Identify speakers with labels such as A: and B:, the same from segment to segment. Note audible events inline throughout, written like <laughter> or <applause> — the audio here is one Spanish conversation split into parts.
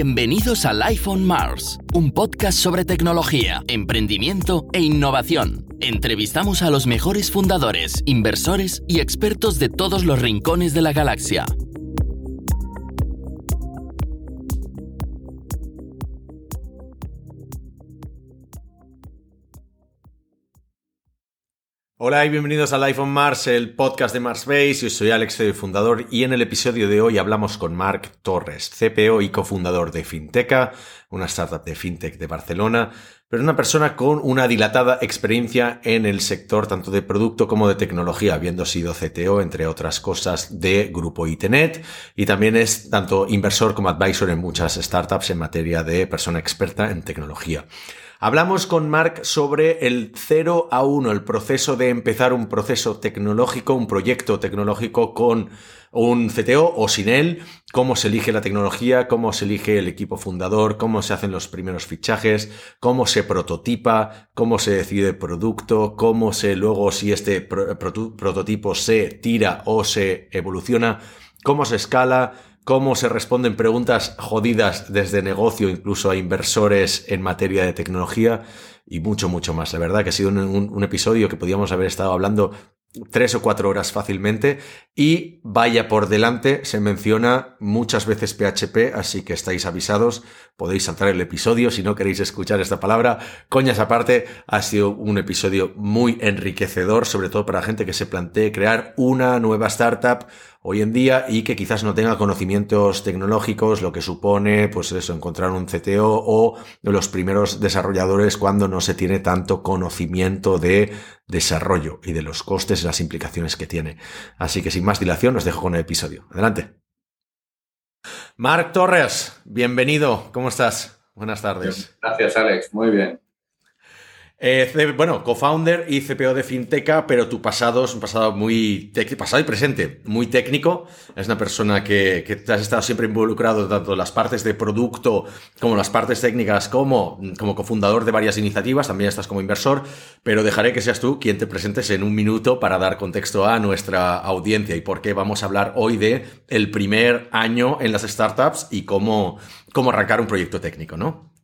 A: Bienvenidos a Life on Mars, un podcast sobre tecnología, emprendimiento e innovación. Entrevistamos a los mejores fundadores, inversores y expertos de todos los rincones de la galaxia.
B: Hola y bienvenidos a Life on Mars, el podcast de Mars Base. Yo soy Alex, soy fundador, y en el episodio de hoy hablamos con Marc Torres, CPO y cofundador de Finteca, una startup de fintech de Barcelona, pero una persona con una dilatada experiencia en el sector tanto de producto como de tecnología, habiendo sido CTO, entre otras cosas, de Grupo Itenet, y también es tanto inversor como advisor en muchas startups en materia de persona experta en tecnología. Hablamos con Mark sobre el 0 a 1, el proceso de empezar un proceso tecnológico, un proyecto tecnológico con un CTO o sin él, cómo se elige la tecnología, cómo se elige el equipo fundador, cómo se hacen los primeros fichajes, cómo se prototipa, cómo se decide producto, cómo se luego si este prototipo se tira o se evoluciona, cómo se escala, cómo se responden preguntas jodidas desde negocio, incluso a inversores en materia de tecnología y mucho, mucho más. La verdad que ha sido un, episodio que podíamos haber estado hablando tres o cuatro horas fácilmente y vaya por delante, se menciona muchas veces PHP, así que estáis avisados, podéis saltar el episodio si no queréis escuchar esta palabra. Coñas aparte, ha sido un episodio muy enriquecedor, sobre todo para gente que se plantee crear una nueva startup hoy en día y que quizás no tenga conocimientos tecnológicos, lo que supone, pues eso, encontrar un CTO o los primeros desarrolladores cuando no se tiene tanto conocimiento de desarrollo y de los costes y las implicaciones que tiene. Así que sin más dilación, os dejo con el episodio. Adelante. Marc Torres, bienvenido. ¿Cómo estás? Buenas tardes.
C: Gracias, Alex. Muy bien.
B: Eh, bueno, co-founder y CPO de Finteca, pero tu pasado es un pasado muy pasado y presente, muy técnico. Es una persona que, que has estado siempre involucrado tanto en las partes de producto como las partes técnicas, como, como cofundador de varias iniciativas, también estás como inversor, pero dejaré que seas tú quien te presentes en un minuto para dar contexto a nuestra audiencia y por qué vamos a hablar hoy de el primer año en las startups y cómo, cómo arrancar un proyecto técnico, ¿no?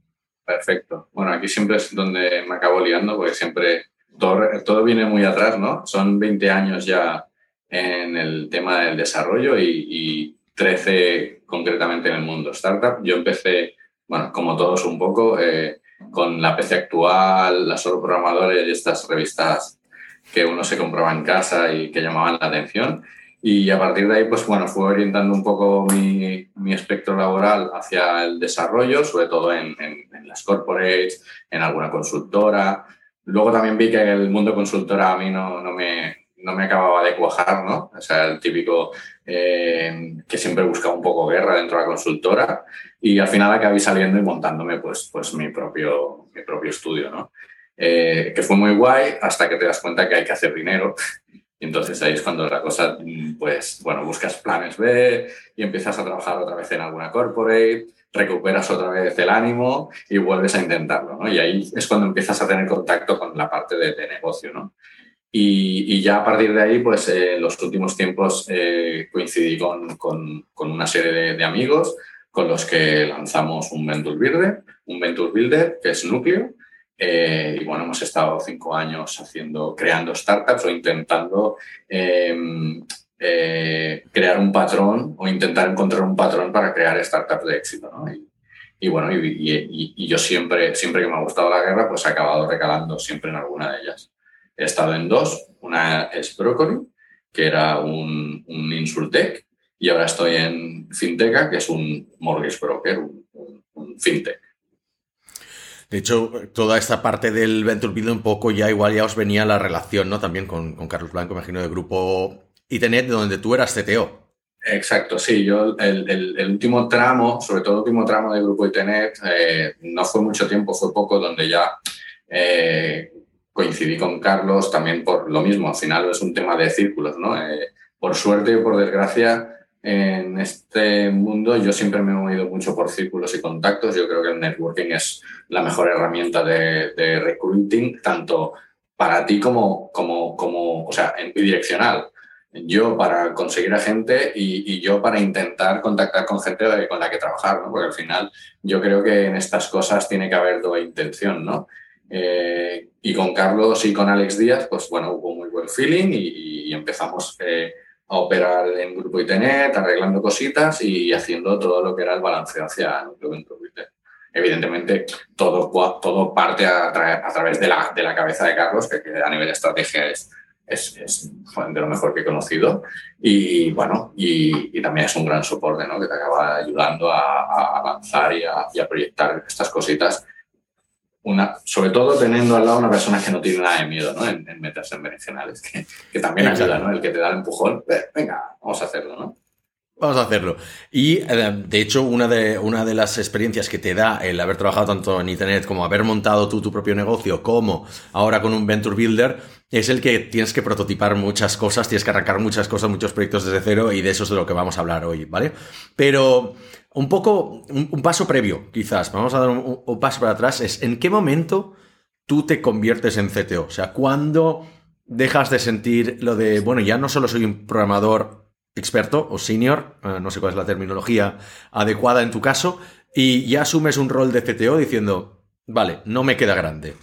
C: Perfecto. Bueno, aquí siempre es donde me acabo liando, porque siempre todo, todo viene muy atrás, ¿no? Son 20 años ya en el tema del desarrollo y, y 13 concretamente en el mundo startup. Yo empecé, bueno, como todos un poco, eh, con la PC actual, la solo programadores y estas revistas que uno se compraba en casa y que llamaban la atención. Y a partir de ahí, pues bueno, fue orientando un poco mi, mi espectro laboral hacia el desarrollo, sobre todo en, en, las corporates, en alguna consultora. Luego también vi que el mundo consultora a mí no, no, me, no me acababa de cuajar, ¿no? O sea, el típico eh, que siempre busca un poco guerra dentro de la consultora. Y al final acabé saliendo y montándome pues, pues mi, propio, mi propio estudio, ¿no? Eh, que fue muy guay hasta que te das cuenta que hay que hacer dinero entonces ahí es cuando la cosa, pues, bueno, buscas planes B y empiezas a trabajar otra vez en alguna corporate, recuperas otra vez el ánimo y vuelves a intentarlo, ¿no? Y ahí es cuando empiezas a tener contacto con la parte de, negocio, ¿no? Y, ya a partir de ahí, pues en los últimos tiempos eh, coincidí con, con, con, una serie de, de, amigos con los que lanzamos un Venture Builder, un Venture Builder que es Núcleo, eh, y bueno, hemos estado cinco años haciendo, creando startups o intentando em, eh, crear un patrón o intentar encontrar un patrón para crear startups de éxito. ¿no? Y, bueno, y, yo siempre, siempre que me ha gustado la guerra, pues he acabado recalando siempre en alguna de ellas. He estado en dos, una es Broccoli, que era un, un Insultech, y ahora estoy en Finteca, que es un mortgage broker, un fintech.
B: De hecho, toda esta parte del Venture un poco ya igual ya os venía la relación, ¿no? También con, Carlos Blanco, imagino, del grupo Itenet, donde tú eras CTO.
C: Exacto, sí. Yo el, último tramo, sobre todo el último tramo del grupo Itenet, eh, no fue mucho tiempo, fue poco, donde ya eh, coincidí con Carlos también por lo mismo. Al final es un tema de círculos, ¿no? Eh, por suerte o por desgracia, en este mundo yo siempre me he movido mucho por círculos y contactos. Yo creo que el networking es la mejor herramienta de, recruiting, tanto para ti como, como, como o sea, en bidireccional. yo para conseguir a gente y, yo para intentar contactar con gente con la que trabajar, ¿no? Porque al final yo creo que en estas cosas tiene que haber doble intención, ¿no? Eh, y con Carlos y con Alex Díaz, pues bueno, hubo muy buen feeling y, empezamos eh, a operar en Grupo Itenet, arreglando cositas y haciendo todo lo que era el balanceo hacia Núcleo Venture Evidentemente, todo, todo parte a, través de la, de la cabeza de Carlos, que, a nivel de estrategia es, es, es, de lo mejor que he conocido. Y bueno, y, también es un gran soporte, ¿no? Que te acaba ayudando a, avanzar y a, y a, proyectar estas cositas una, sobre todo teniendo al lado una persona que no tiene nada de miedo ¿no? en, meterse en que, que también ayuda, ¿no? El que te da el empujón, venga, vamos a hacerlo, ¿no?
B: Vamos a hacerlo. Y eh, de hecho, una de, una de las experiencias que te da el haber trabajado tanto en Internet como haber montado tú tu propio negocio, como ahora con un Venture Builder, es el que tienes que prototipar muchas cosas, tienes que arrancar muchas cosas, muchos proyectos desde cero, y de eso es de lo que vamos a hablar hoy, ¿vale? Pero un poco, un, paso previo, quizás, vamos a dar un, paso para atrás, es en qué momento tú te conviertes en CTO. O sea, ¿cuándo dejas de sentir lo de, bueno, ya no solo soy un programador experto o senior, eh, no sé cuál es la terminología adecuada en tu caso, y ya asumes un rol de CTO diciendo, vale, no me queda grande.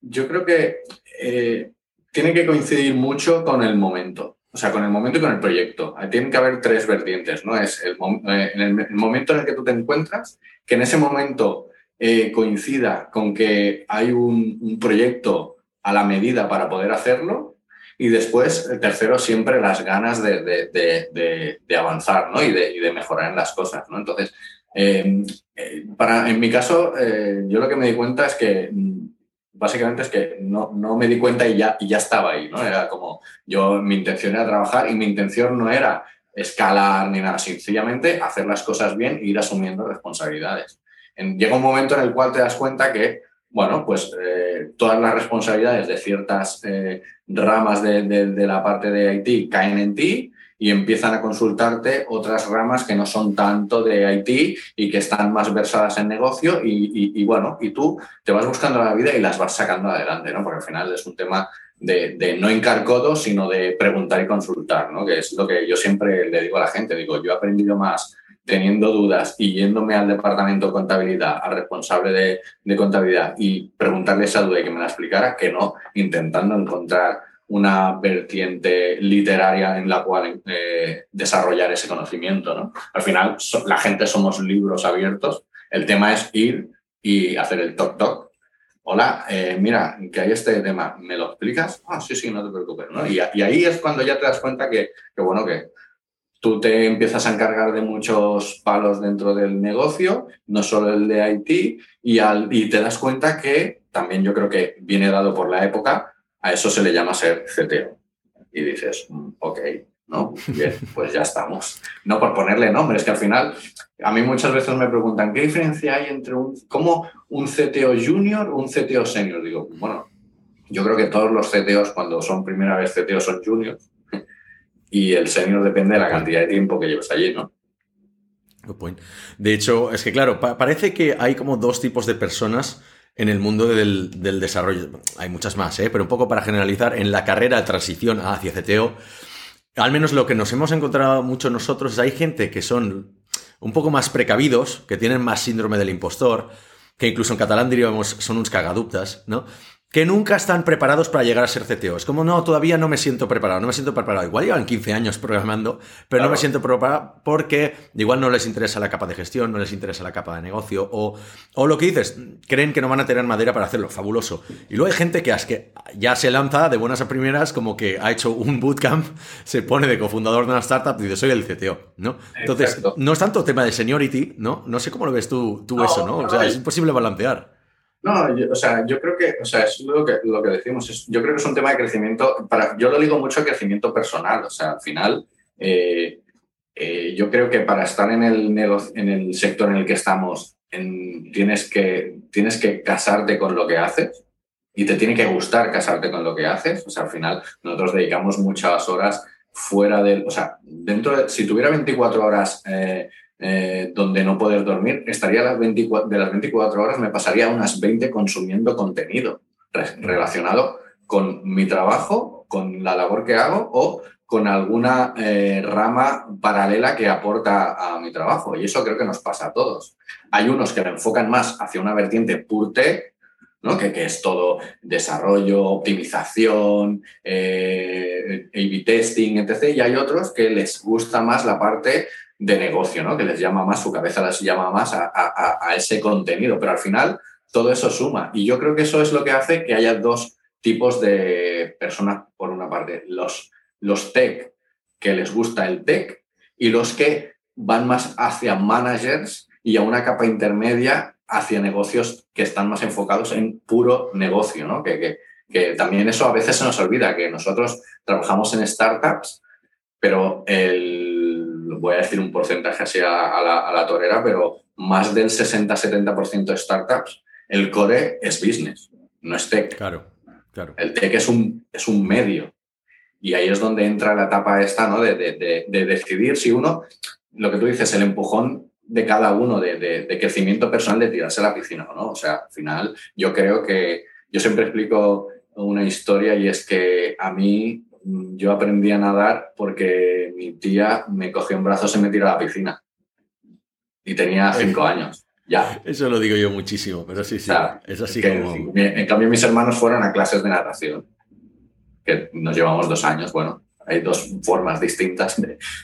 C: Yo creo que eh, tiene que coincidir mucho con el momento o sea, con el momento y con el proyecto. Tienen que haber tres vertientes, ¿no? Es el, eh, el, momento en el que tú te encuentras, que en ese momento eh, coincida con que hay un, proyecto a la medida para poder hacerlo. Y después, el tercero, siempre las ganas de, avanzar ¿no? y, de, mejorar en las cosas. ¿no? Entonces, eh, para, en mi caso, yo lo que me di cuenta es que básicamente es que no, no, me di cuenta y ya, y ya estaba ahí, ¿no? Era como, yo, mi intención era trabajar y mi intención no era escalar ni nada, sencillamente hacer las cosas bien e ir asumiendo responsabilidades. llega un momento en el cual te das cuenta que, bueno, pues eh, todas las responsabilidades de ciertas eh, ramas de, de, la parte de IT caen en ti y empiezan a consultarte otras ramas que no son tanto de IT y que están más versadas en negocio y, bueno, y tú te vas buscando la vida y las vas sacando adelante, ¿no? Porque al final es un tema de, no hincar sino de preguntar y consultar, ¿no? Que es lo que yo siempre le digo a la gente, digo, yo he aprendido más teniendo dudas y yéndome al departamento de contabilidad, al responsable de, de contabilidad y preguntarle esa duda y que me la explicara, que no intentando encontrar una vertiente literaria en la cual eh, desarrollar ese conocimiento. ¿no? Al final, la gente somos libros abiertos. El tema es ir y hacer el talk. Hola, eh, mira, que hay este tema, ¿me lo explicas? Ah, sí, sí, no te preocupes. ¿no? Y, ahí es cuando ya te das cuenta que, que, bueno, que tú te empiezas a encargar de muchos palos dentro del negocio, no solo el de IT, y, al, y te das cuenta que también yo creo que viene dado por la época, a eso se le llama ser CTO. Y dices, mm, ok, ¿no? Bien, pues ya estamos. No por ponerle nombre, es que al final, a mí muchas veces me preguntan, ¿qué diferencia hay entre un, cómo un CTO junior o un CTO senior? Digo, bueno, yo creo que todos los CTOs cuando son primera vez CTO son juniors <laughs> y el senior depende de la cantidad de tiempo que llevas allí, ¿no?
B: De hecho, es que claro, parece que hay como dos tipos de personas en el mundo del, desarrollo. Hay muchas más, ¿eh? pero un poco para generalizar, en la carrera de transición hacia CTO, al menos lo que nos hemos encontrado mucho nosotros es hay gente que son un poco más precavidos, que tienen más síndrome del impostor, que incluso en catalán diríamos son unos cagaduptas, ¿no? Que nunca están preparados para llegar a ser CTO. Es como, no, todavía no me siento preparado, no me siento preparado. Igual llevan 15 años programando, pero no me siento preparado porque igual no les interesa la capa de gestión, no les interesa la capa de negocio, o, o lo que dices, creen que no van a tener madera para hacerlo, fabuloso. Y luego hay gente que, que ya se lanza de buenas a primeras, como que ha hecho un bootcamp, <laughs> se pone de cofundador de una startup y dice, soy el CTO, ¿no? Entonces, no es tanto tema de seniority, ¿no? No sé cómo lo ves tú, tú eso, ¿no? O sea, es imposible balancear.
C: No, yo, o sea, yo creo que, o sea, es lo que, lo que decimos, yo creo que es un tema de crecimiento, para, yo lo digo mucho crecimiento personal, o sea, al final, eh, eh, yo creo que para estar en el, en el sector en el que estamos, tienes, que, tienes que casarte con lo que haces y te tiene que gustar casarte con lo que haces, o sea, al final nosotros dedicamos muchas horas fuera del, o sea, dentro de, si tuviera 24 horas... Eh, eh, donde no poder dormir, estaría las 24, de las 24 horas, me pasaría unas 20 consumiendo contenido relacionado con mi trabajo, con la labor que hago o con alguna eh, rama paralela que aporta a mi trabajo. Y eso creo que nos pasa a todos. Hay unos que me enfocan más hacia una vertiente purte, ¿no? que, que es todo desarrollo, optimización, eh, A-B testing, etc. Y hay otros que les gusta más la parte de negocio, ¿no? que les llama más, su cabeza les llama más a, a ese contenido. Pero al final todo eso suma. Y yo creo que eso es lo que hace que haya dos tipos de personas, por una parte, los los tech que les gusta el tech y los que van más hacia managers y a una capa intermedia hacia negocios que están más enfocados en puro negocio, ¿no? Que, que, también eso a veces se nos olvida, que nosotros trabajamos en startups, pero el, voy a decir un porcentaje así a, la, a la torera, pero más del 60-70% de startups, el core es business, no es tech.
B: Claro, claro.
C: El tech es un, es un medio y ahí es donde entra la etapa esta, ¿no? De, de, decidir si uno, lo que tú dices, el empujón de cada uno de, crecimiento personal de tirarse a la piscina o no. O sea, al final yo creo que yo siempre explico una historia y es que a mí yo aprendí a nadar porque mi tía me cogió en brazos y me tiró a la piscina. Y tenía cinco años. Ya.
B: Eso lo digo yo muchísimo, pero sí, sí. es así como...
C: En cambio, mis hermanos fueron a clases de natación que nos llevamos dos años, bueno, hay dos formas distintas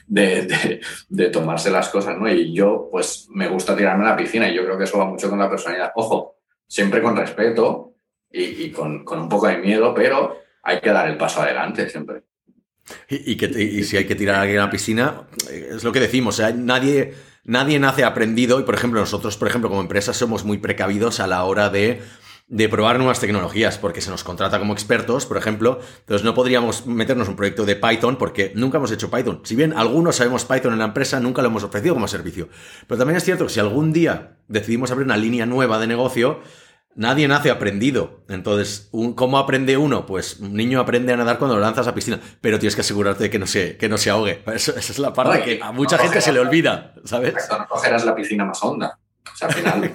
C: de, tomarse las cosas, ¿no? Y yo, pues, me gusta tirarme a la piscina y yo creo que eso va mucho con la personalidad. Ojo, siempre con respeto y, con, un poco de miedo, pero hay que dar el paso adelante siempre.
B: Y, que, si hay que tirar a alguien a la piscina, es lo que decimos, o sea, nadie, nadie nace aprendido y, por ejemplo, nosotros, por ejemplo, como empresa somos muy precavidos a la hora de de probar nuevas tecnologías, porque se nos contrata como expertos, por ejemplo, entonces no podríamos meternos un proyecto de Python porque nunca hemos hecho Python. Si bien algunos sabemos Python en la empresa, nunca lo hemos ofrecido como servicio. Pero también es cierto que si algún día decidimos abrir una línea nueva de negocio, nadie nace aprendido. Entonces, ¿cómo aprende uno? Pues un niño aprende a nadar cuando lo lanzas a piscina, pero tienes que asegurarte de que no se, que no se ahogue. <laughs> esa es la parte que a mucha gente se le olvida, ¿sabes?
C: no cogerás la piscina más honda. O sea, al final <laughs> me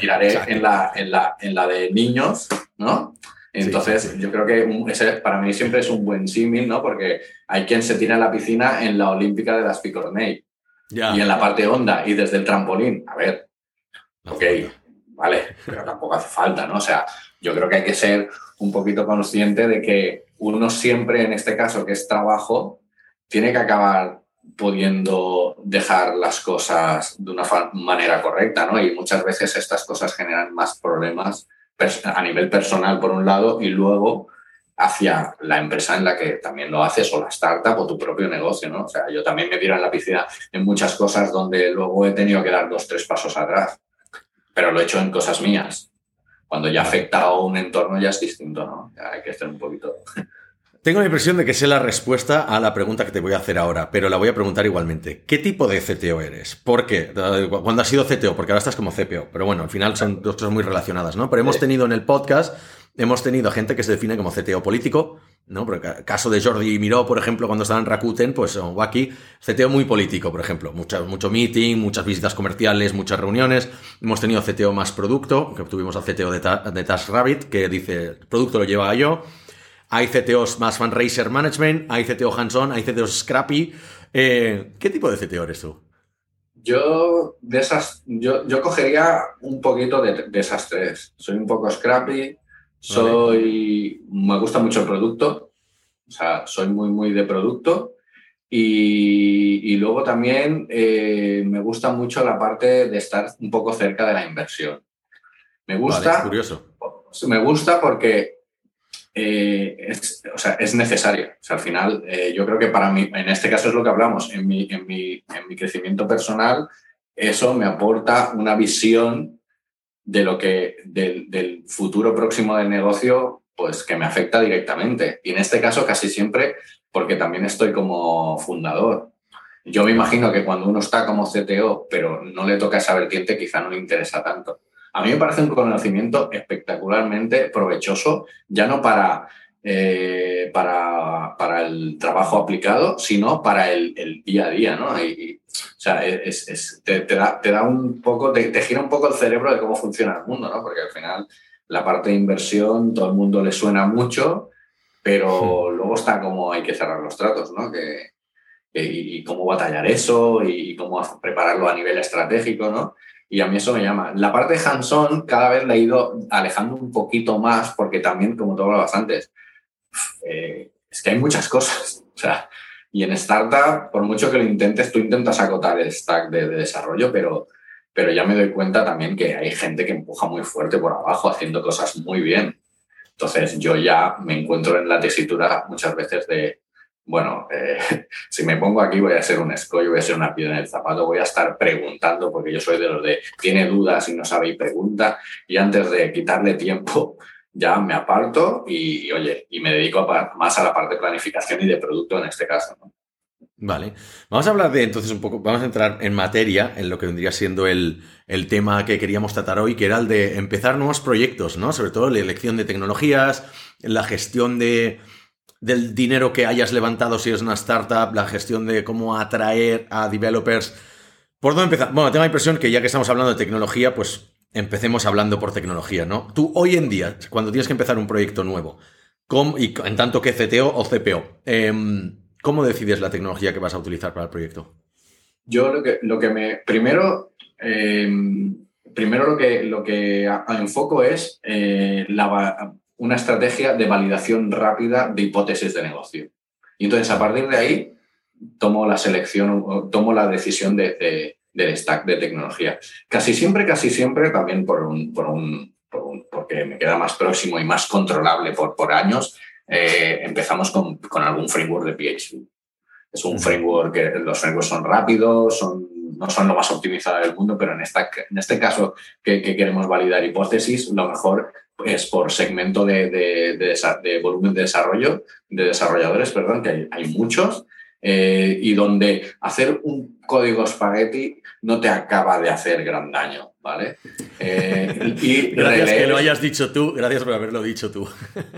C: tiraré en la, en, la, en la de niños, ¿no? Entonces, yo creo que ese para mí siempre es un buen símil, ¿no? Porque hay quien se tira en la piscina en la olímpica de las Picornell. Y en la parte honda y desde el trampolín. A ver, ok, vale, pero tampoco hace falta, ¿no? O sea, yo creo que hay que ser un poquito consciente de que uno siempre, en este caso, que es trabajo, tiene que acabar pudiendo dejar las cosas de una manera correcta, ¿no? Y muchas veces estas cosas generan más problemas a nivel personal, por un lado, y luego hacia la empresa en la que también lo haces, o la startup, o tu propio negocio, ¿no? O sea, yo también me tiro en la piscina en muchas cosas donde luego he tenido que dar dos, tres pasos atrás, pero lo he hecho en cosas mías. Cuando ya afecta a un entorno ya es distinto, ¿no? Ya hay que estar un poquito... <laughs>
B: Tengo la impresión de que sé la respuesta a la pregunta que te voy a hacer ahora, pero la voy a preguntar igualmente. ¿Qué tipo de CTO eres? ¿Por qué? Cuando has sido CTO, porque ahora estás como CPO, pero bueno, al final son dos cosas muy relacionadas, ¿no? Pero hemos tenido en el podcast, hemos tenido gente que se define como CTO político, ¿no? Porque caso de Jordi Miró, por ejemplo, cuando estaba en Rakuten, pues o aquí, CTO muy político, por ejemplo. Mucho, mucho meeting, muchas visitas comerciales, muchas reuniones. Hemos tenido CTO más producto, que tuvimos al CTO de, de TaskRabbit, que dice, el producto lo lleva yo hay CTOs más fundraiser management, hay CTO hands-on, hay CTOs scrappy. Eh, ¿Qué tipo de CTO eres tú?
C: Yo, de esas, yo, yo cogería un poquito de, esas tres. Soy un poco scrappy, soy, me gusta mucho el producto, o sea, soy muy, muy de producto. Y, luego también eh, me gusta mucho la parte de estar un poco cerca de la inversión. Me gusta.
B: curioso.
C: Me gusta porque eh, es, o sea, es necesario. O sea, al final, eh, yo creo que para mí, en este caso es lo que hablamos, en mi, en mi, en mi crecimiento personal, eso me aporta una visión de lo que, del, futuro próximo del negocio, pues que me afecta directamente. Y en este caso casi siempre porque también estoy como fundador. Yo me imagino que cuando uno está como CTO, pero no le toca esa vertiente, quizá no le interesa tanto. A mí me parece un conocimiento espectacularmente provechoso, ya no para, eh, para, para, el trabajo aplicado, sino para el, día a día, ¿no? Y, o sea, es, te, da, te, da, un poco, te, gira un poco el cerebro de cómo funciona el mundo, ¿no? Porque al final la parte de inversión, todo el mundo le suena mucho, pero luego está cómo hay que cerrar los tratos, ¿no? Que, y, cómo batallar eso y cómo prepararlo a nivel estratégico, ¿no? Y a mí eso me llama. La parte de hands-on cada vez la he ido alejando un poquito más porque también, como tú hablabas antes, eh, es que hay muchas cosas. O sea, y en startup, por mucho que lo intentes, tú intentas acotar el stack de, desarrollo, pero, pero ya me doy cuenta también que hay gente que empuja muy fuerte por abajo haciendo cosas muy bien. Entonces yo ya me encuentro en la tesitura muchas veces de, bueno, eh, <laughs> si me pongo aquí voy a ser un escollo, voy a ser una piedra en el zapato, voy a estar preguntando porque yo soy de los de tiene dudas y no sabe y pregunta y antes de quitarle tiempo ya me aparto y, oye, y me dedico más a la parte de planificación y de producto en este caso.
B: Vale, vamos a hablar de entonces un poco, vamos a entrar en materia, en lo que vendría siendo el, el, tema que queríamos tratar hoy, que era el de empezar nuevos proyectos, ¿no? Sobre todo la elección de tecnologías, la gestión de, del dinero que hayas levantado si es una startup, la gestión de cómo atraer a developers. ¿Por dónde empezar? Bueno, tengo la impresión que ya que estamos hablando de tecnología, pues empecemos hablando por tecnología, ¿no? Tú hoy en día, cuando tienes que empezar un proyecto nuevo, y en tanto que CTO o CPO, em, ¿cómo decides la tecnología que vas a utilizar para el proyecto?
C: Yo lo que, lo que me... Primero, em, primero lo que, lo que enfoco es eh, una estrategia de validación rápida de hipótesis de negocio. Y entonces, a partir de ahí, tomo la selección, tomo la decisión de del stack de tecnología. Casi siempre, casi siempre, también por un, por un, porque me queda más próximo y más controlable por, por años, eh, empezamos con, con, algún framework de PHP. Es un framework que los frameworks son rápidos, son, no son lo más optimizado del mundo, pero en, esta, en este caso que, queremos validar hipótesis, lo mejor es por segmento de, de, de, volumen de desarrollo, de desarrolladores, perdón, que hay, hay muchos, eh, y donde hacer un código spaghetti no te acaba de hacer gran daño, ¿vale?
B: Eh, y <laughs> gracias que lo hayas dicho tú, gracias por haberlo dicho tú.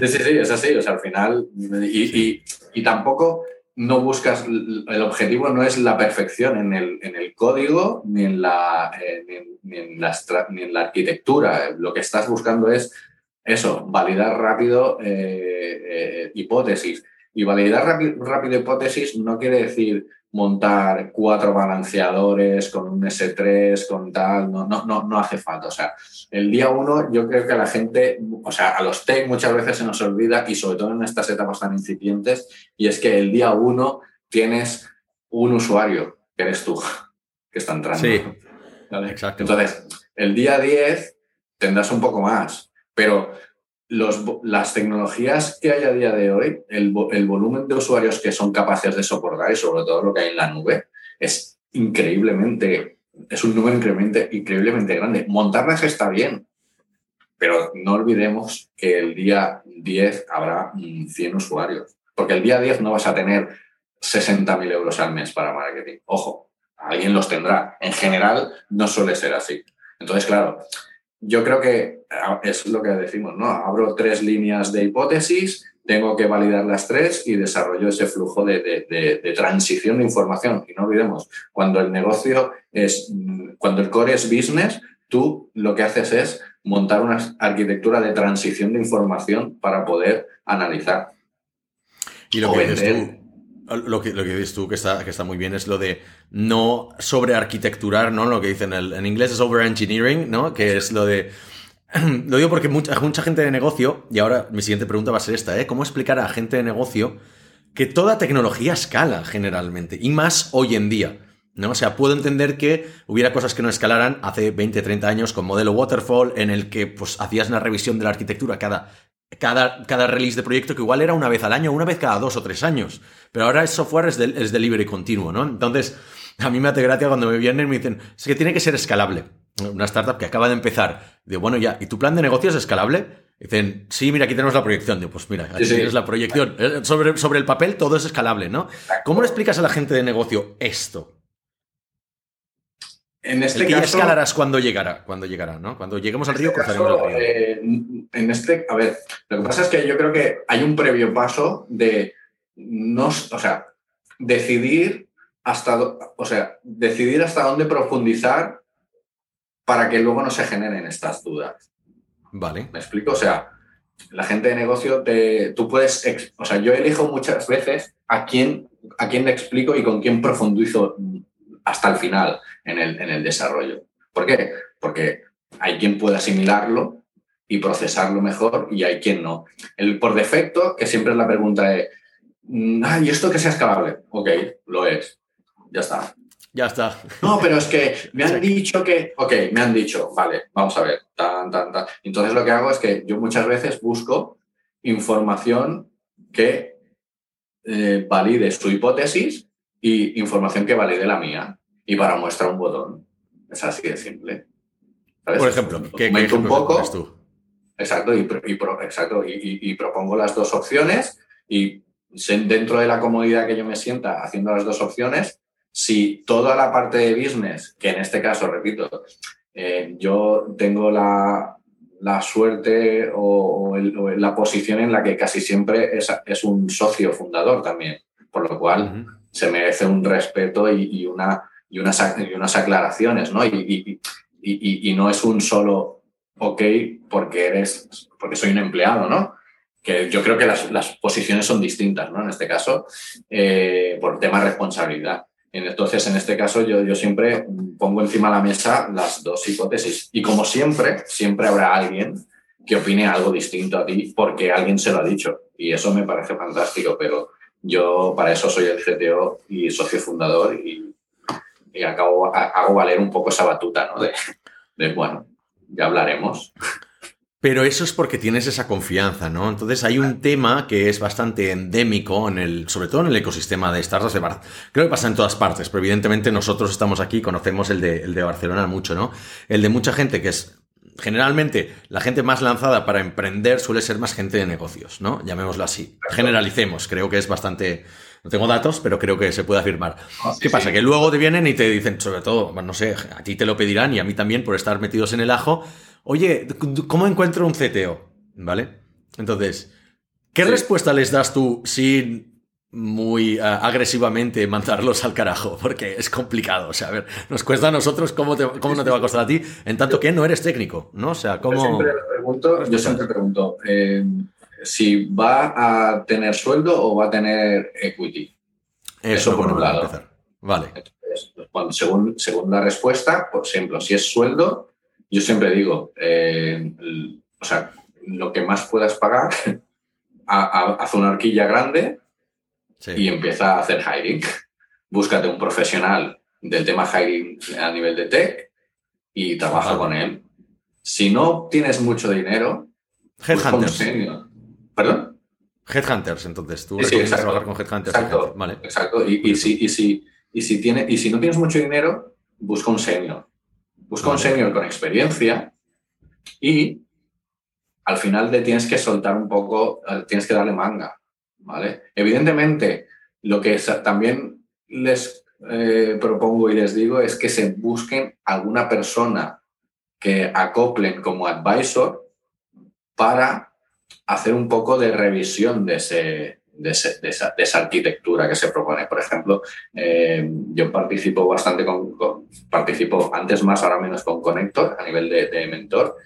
C: Sí, sí, sí, es así, o sea, al final, y, y, tampoco no buscas, el objetivo no es la perfección en el, en el código ni en, la, eh, ni, en la, ni en la arquitectura, lo que estás buscando es eso, validar rápido hipótesis y validar rápido, hipótesis no quiere decir montar cuatro balanceadores con un S3, con tal, no, no, no, no hace falta. O sea, el día uno yo creo que a la gente, o sea, a los tech muchas veces se nos olvida y sobre todo en estas etapas tan incipientes, y es que el día uno tienes un usuario, que eres tú, <laughs> que está entrando.
B: Sí, exacto.
C: Entonces, el día 10 tendrás un poco más, pero las tecnologías que hay a día de hoy, el, volumen de usuarios que son capaces de soportar y sobre todo lo que hay en la nube es increíblemente, es un número increíblemente, increíblemente grande. Montarlas está bien, pero no olvidemos que el día 10 habrá 100 usuarios, porque el día 10 no vas a tener 60.000 euros al mes para marketing. Ojo, alguien los tendrá. En general no suele ser así. Entonces, claro, yo creo que es lo que decimos, ¿no? Abro tres líneas de hipótesis, tengo que validar las tres y desarrollo ese flujo de, transición de información. Y no olvidemos, cuando el negocio es, cuando el core es business, tú lo que haces es montar una arquitectura de transición de información para poder analizar.
B: Y lo que dices tú, lo que, lo que dices tú que está, que está muy bien es lo de no sobrearquitecturar, ¿no? Lo que dicen en, en inglés es over engineering, ¿no? Que es lo de... <clears throat> Lo digo porque mucha, mucha gente de negocio, y ahora mi siguiente pregunta va a ser esta, ¿eh? ¿Cómo explicar a gente de negocio que toda tecnología escala generalmente? Y más hoy en día. ¿no? O sea, puedo entender que hubiera cosas que no escalaran hace 20, 30 años con modelo waterfall, en el que pues, hacías una revisión de la arquitectura cada cada, cada release de proyecto que igual era una vez al año, una vez cada dos o tres años. Pero ahora el software es, es delivery continuo, ¿no? Entonces, a mí me hace gracia cuando me vienen y me dicen, es que tiene que ser escalable. Una startup que acaba de empezar. Digo, bueno, ya, ¿y tu plan de negocio es escalable? Dicen, sí, mira, aquí tenemos la proyección. Digo, pues mira, aquí tienes la proyección. Eh, sobre, sobre el papel todo es escalable, ¿no? ¿Cómo le explicas a la gente de negocio esto?
C: En este
B: caso, ya escalarás cuando llegará, cuando llegará, ¿no? Cuando lleguemos al río,
C: este
B: cruzaremos el río.
C: Eh, en este, a ver, lo que pasa es que yo creo que hay un previo paso de no, o sea, decidir hasta, o sea, decidir hasta dónde profundizar para que luego no se generen estas dudas.
B: Vale.
C: ¿Me explico? O sea, la gente de negocio, te, tú puedes, o sea, yo elijo muchas veces a quién, a quién le explico y con quién profundizo hasta el final en el, en el desarrollo. ¿Por qué? Porque hay quien puede asimilarlo y procesarlo mejor y hay quien no. El por defecto, que siempre es la pregunta de, mm, ¿y esto que sea escalable? Ok, lo es. Ya está.
B: Ya está.
C: No, pero es que me han dicho que, ok, me han dicho, vale, vamos a ver, tan, tan, tan. Entonces lo que hago es que yo muchas veces busco información que eh, valide su hipótesis y información que valide la mía. Y para muestra un botón. Es así de simple.
B: Por ejemplo, ¿qué, qué un poco, tú?
C: Exacto, y, exacto y, propongo las dos opciones y dentro de la comodidad que yo me sienta haciendo las dos opciones, si toda la parte de business, que en este caso, repito, eh, yo tengo la, suerte o, la posición en la que casi siempre es, un socio fundador también, por lo cual se merece un respeto y, una, y, unas, y unas aclaraciones, ¿no? Y, y, no es un solo ok porque eres, porque soy un empleado, ¿no? Que yo creo que las, las posiciones son distintas, ¿no? En este caso, eh, por tema de responsabilidad. Entonces, en este caso, yo, siempre pongo encima de la mesa las dos hipótesis. Y como siempre, siempre habrá alguien que opine algo distinto a ti porque alguien se lo ha dicho. Y eso me parece fantástico, pero yo para eso soy el CTO y socio fundador y, acabo, hago valer un poco esa batuta, ¿no? De, bueno, ya hablaremos.
B: Pero eso es porque tienes esa confianza, ¿no? Entonces hay un tema que es bastante endémico en el, sobre todo en el ecosistema de startups de Barcelona. Creo que pasa en todas partes, pero evidentemente nosotros estamos aquí, conocemos el de, el de Barcelona mucho, ¿no? El de mucha gente que es generalmente la gente más lanzada para emprender suele ser más gente de negocios, ¿no? Llamémoslo así. Generalicemos, creo que es bastante... No tengo datos, pero creo que se puede afirmar. Ah, ¿Qué pasa? Que luego te vienen y te dicen, sobre todo, no sé, a ti te lo pedirán y a mí también por estar metidos en el ajo, oye, ¿cómo encuentro un CTO? ¿Vale? Entonces, ¿qué respuesta les das tú sin muy uh, agresivamente mandarlos al carajo, <laughs> porque es complicado. O sea, a ver, nos cuesta a nosotros cómo, cómo no te va a costar a ti, en tanto que no eres técnico, ¿no? O sea, ¿cómo...?
C: Yo siempre pregunto, yo siempre pregunto eh, si va a tener sueldo o va a tener equity.
B: Eso, por un lado. Vale.
C: Entonces, según, según la respuesta, por ejemplo, si es sueldo, yo siempre digo, eh, o sea, lo que más puedas pagar, haz una horquilla grande y empieza a hacer hiring. Búscate un profesional del tema hiring a nivel de tech y trabaja con él. Si no tienes mucho dinero,
B: Headhunters.
C: ¿Perdón?
B: Headhunters, entonces. Tú
C: sí, exacto.
B: trabajar con Headhunters.
C: Exacto. Vale. exacto. Y, si, y, si, y, si tiene, y si no tienes mucho dinero, busca un senior. Busca un senior con experiencia y al final le tienes que soltar un poco, tienes que darle manga. Evidentemente, lo que también les eh, propongo y les digo es que se busquen alguna persona que acoplen como advisor para hacer un poco de revisión de, ese, de, esa, arquitectura que se propone. Por ejemplo, eh, yo participo bastante con, participo antes más, ahora menos con Connector a nivel de mentor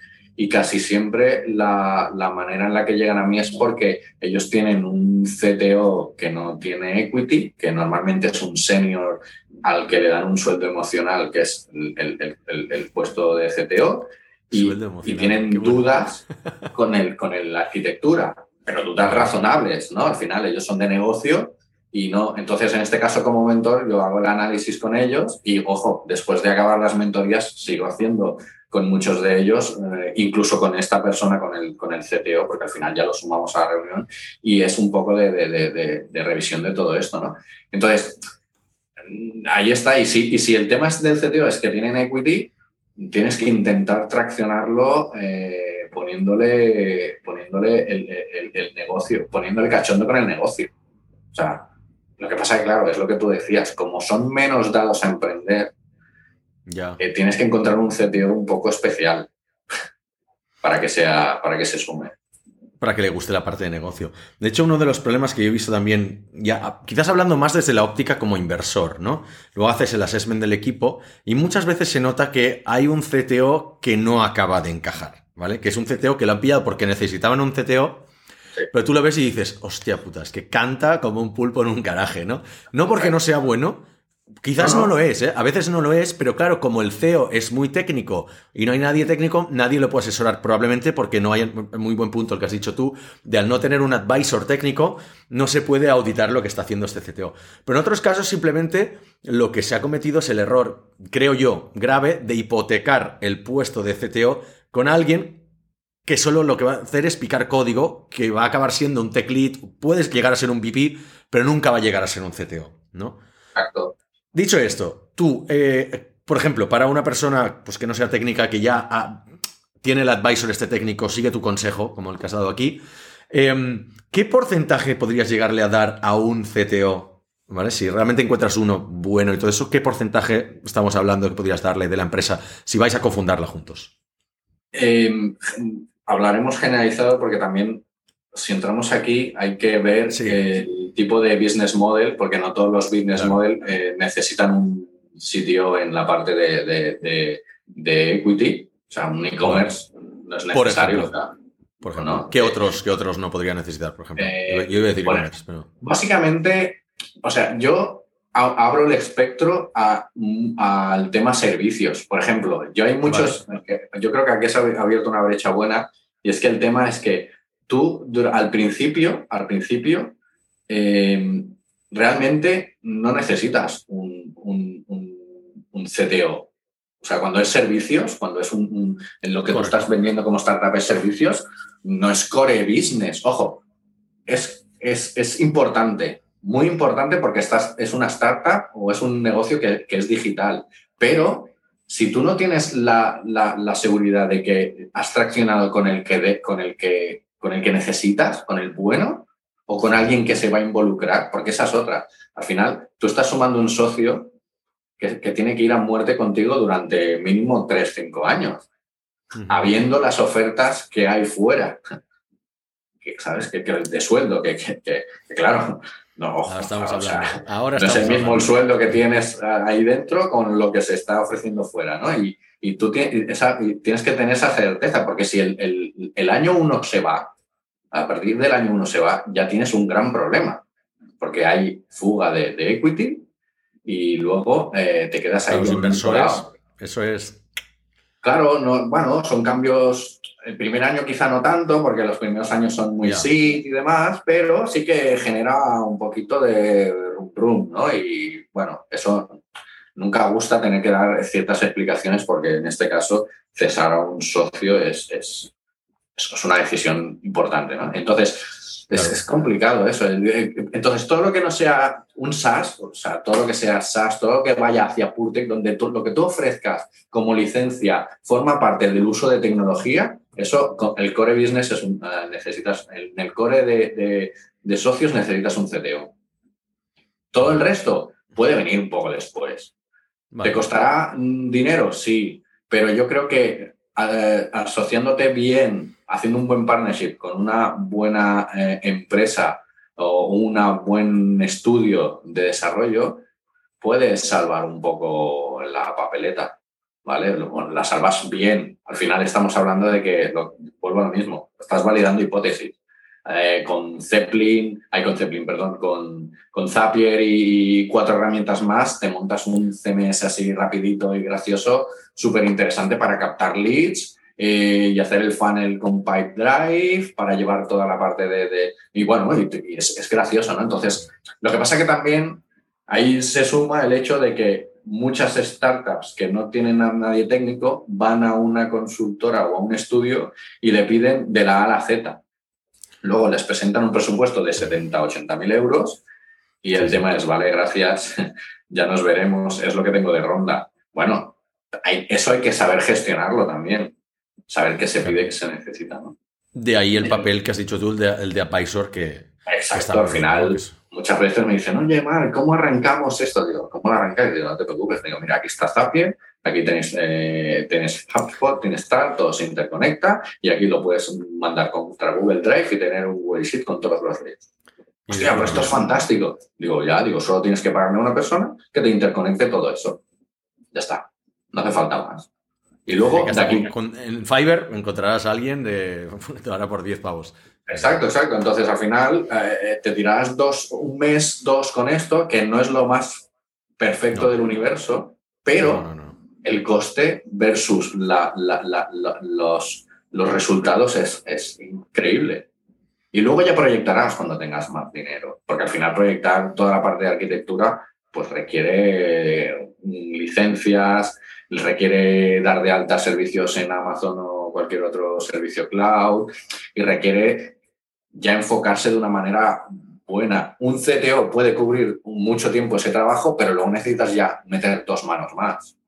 C: y casi siempre la, manera en la que llegan a mí es porque ellos tienen un CTO que no tiene equity, que normalmente es un senior al que le dan un sueldo emocional, que es el, puesto de CTO, y, tienen dudas con, el, con la arquitectura, pero dudas razonables, ¿no? Al final ellos son de negocio y no, entonces en este caso como mentor yo hago el análisis con ellos y ojo, después de acabar las mentorías sigo haciendo con muchos de ellos, eh, incluso con esta persona, con el, con el CTO, porque al final ya lo sumamos a la reunión y es un poco de, revisión de todo esto, ¿no? Entonces, ahí está. Y si, y si el tema es del CTO es que tienen equity, tienes que intentar traccionarlo eh, poniéndole, poniéndole el, el, negocio, poniéndole cachondo con el negocio. O sea, lo que pasa es que, claro, es lo que tú decías, como son menos dados a emprender, eh, tienes que encontrar un CTO un poco especial <laughs> para que, sea, para que se sume.
B: Para que le guste la parte de negocio. De hecho, uno de los problemas que yo he visto también, ya quizás hablando más desde la óptica como inversor, ¿no? Luego haces el assessment del equipo y muchas veces se nota que hay un CTO que no acaba de encajar. ¿vale? Que es un CTO que lo han pillado porque necesitaban un CTO, pero tú lo ves y dices, hostia puta, es que canta como un pulpo en un garaje, ¿no? No porque no sea bueno, Quizás no, lo es, ¿eh? a veces no lo es, pero claro, como el CEO es muy técnico y no hay nadie técnico, nadie lo puede asesorar, probablemente porque no hay muy buen punto el que has dicho tú, de al no tener un advisor técnico, no se puede auditar lo que está haciendo este CTO. Pero en otros casos, simplemente lo que se ha cometido es el error, creo yo, grave, de hipotecar el puesto de CTO con alguien que solo lo que va a hacer es picar código, que va a acabar siendo un tech lead, puedes llegar a ser un VP, pero nunca va a llegar a ser un CTO, ¿no?
C: Exacto.
B: Dicho esto, tú, eh, por ejemplo, para una persona pues, que no sea técnica, que ya tiene el advisor este técnico, sigue tu consejo, como el que has dado aquí, em, ¿qué porcentaje podrías llegarle a dar a un CTO? ¿Vale? Si realmente encuentras uno bueno y todo eso, ¿qué porcentaje estamos hablando que podrías darle de la empresa si vais a confundarla juntos?
C: Em, hablaremos generalizado porque también si entramos aquí hay que ver el tipo de business model, porque no todos los business model eh, necesitan un sitio en la parte de, equity, o sea, un e-commerce no es necesario.
B: Por ejemplo, ¿qué, otros, ¿qué otros no podrían necesitar, por ejemplo? Eh, yo iba a decir e-commerce, pero...
C: Básicamente, o sea, yo abro el espectro al tema servicios. Por ejemplo, yo hay muchos, yo creo que aquí se ha abierto una brecha buena y es que el tema es que tú al principio, al principio, eh, realmente no necesitas un, un, CTO. O sea, cuando es servicios, cuando es un, en lo que tú estás vendiendo como startup es servicios, no es core business. Ojo, es, es, importante, muy importante porque estás, es una startup o es un negocio que, es digital. Pero si tú no tienes la, seguridad de que has traccionado con el que, con el que con el que necesitas, con el bueno, o con alguien que se va a involucrar, porque esa es otra. Al final, tú estás sumando un socio que, tiene que ir a muerte contigo durante mínimo 3, 5 años, habiendo las ofertas que hay fuera. Que, ¿Sabes? Que, de sueldo, que, claro, no,
B: Ahora estamos Ahora
C: no es el mismo el sueldo que tienes ahí dentro con lo que se está ofreciendo fuera, ¿no? Y, y tú tienes, tienes que tener esa certeza, porque si el, año uno se va, a partir del año uno se va, ya tienes un gran problema, porque hay fuga de, equity y luego eh, te quedas ahí.
B: Los inversores, eso es.
C: Claro, no, bueno, son cambios. El primer año quizá no tanto, porque los primeros años son muy sí y demás, pero sí que genera un poquito de rum, ¿no? Y bueno, eso nunca gusta tener que dar ciertas explicaciones porque en este caso cesar a un socio es, es, es una decisión importante. ¿no? Entonces, es, complicado eso. Entonces, todo lo que no sea un SaaS, o sea, todo lo que sea SaaS, todo lo que vaya hacia PurTech, donde lo que tú ofrezcas como licencia forma parte del uso de tecnología, eso, el core business es un, eh, necesitas, en el core de, de socios necesitas un CTO. Todo el resto puede venir un poco después. ¿Te costará dinero? Sí, pero yo creo que eh, asociándote bien, haciendo un buen partnership con una buena eh, empresa o un buen estudio de desarrollo, puedes salvar un poco la papeleta, ¿vale? La salvas bien. Al final estamos hablando de que, lo, vuelvo a lo mismo, estás validando hipótesis. Eh, con Zeppelin, hay con Zeppelin, perdón, con, con Zapier y cuatro herramientas más, te montas un CMS así rapidito y gracioso, súper interesante para captar leads eh, y hacer el funnel con Pipe Drive para llevar toda la parte de... y bueno, y, es, gracioso, ¿no? Entonces, lo que pasa que también ahí se suma el hecho de que muchas startups que no tienen a nadie técnico van a una consultora o a un estudio y le piden de la A a la Z. Luego les presentan un presupuesto de 70, 80 mil euros y el tema es, vale, gracias, <laughs> ya nos veremos, es lo que tengo de ronda. Bueno, eso hay que saber gestionarlo también, saber qué se pide, qué se necesita. ¿no?
B: De ahí el papel que has dicho tú, el de, el de Advisor, que...
C: Exacto, al final muchas veces me dicen, oye, Mar, ¿cómo arrancamos esto? Digo, ¿cómo lo arrancáis? Digo, no te preocupes. Digo, mira, aquí está Zapier, aquí tenéis, eh, tienes HubSpot, tienes tal, todo se interconecta y aquí lo puedes mandar contra Google Drive y tener un Google Sheet con todos los leads. Hostia, pero esto es fantástico. Digo, ya, digo, solo tienes que pagarme a una persona que te interconecte todo eso. Ya está. No hace falta más. Y luego,
B: en Fiverr encontrarás a alguien de, <laughs> te dará por 10 pavos.
C: Exacto, exacto. Entonces, al final, eh, te tirarás dos, un mes, dos con esto, que no es lo más perfecto del universo, pero el coste versus los, resultados es, es increíble. Y luego ya proyectarás cuando tengas más dinero, porque al final proyectar toda la parte de arquitectura pues requiere mm, licencias, requiere dar de alta servicios en Amazon o cualquier otro servicio cloud y requiere ya enfocarse de una manera buena. Un CTO puede cubrir mucho tiempo ese trabajo, pero luego necesitas ya meter dos manos más.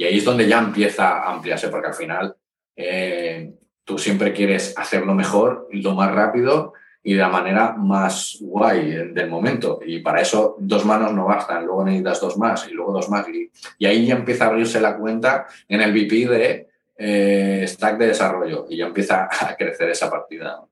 C: Y ahí es donde ya empieza a ampliarse, porque al final eh, tú siempre quieres hacerlo mejor, lo más rápido y de la manera más guay del momento. Y para eso dos manos no bastan, luego necesitas dos más y luego dos más. Y, ahí ya empieza a abrirse la cuenta en el VP de eh, stack de desarrollo y ya empieza <laughs> a crecer esa partida.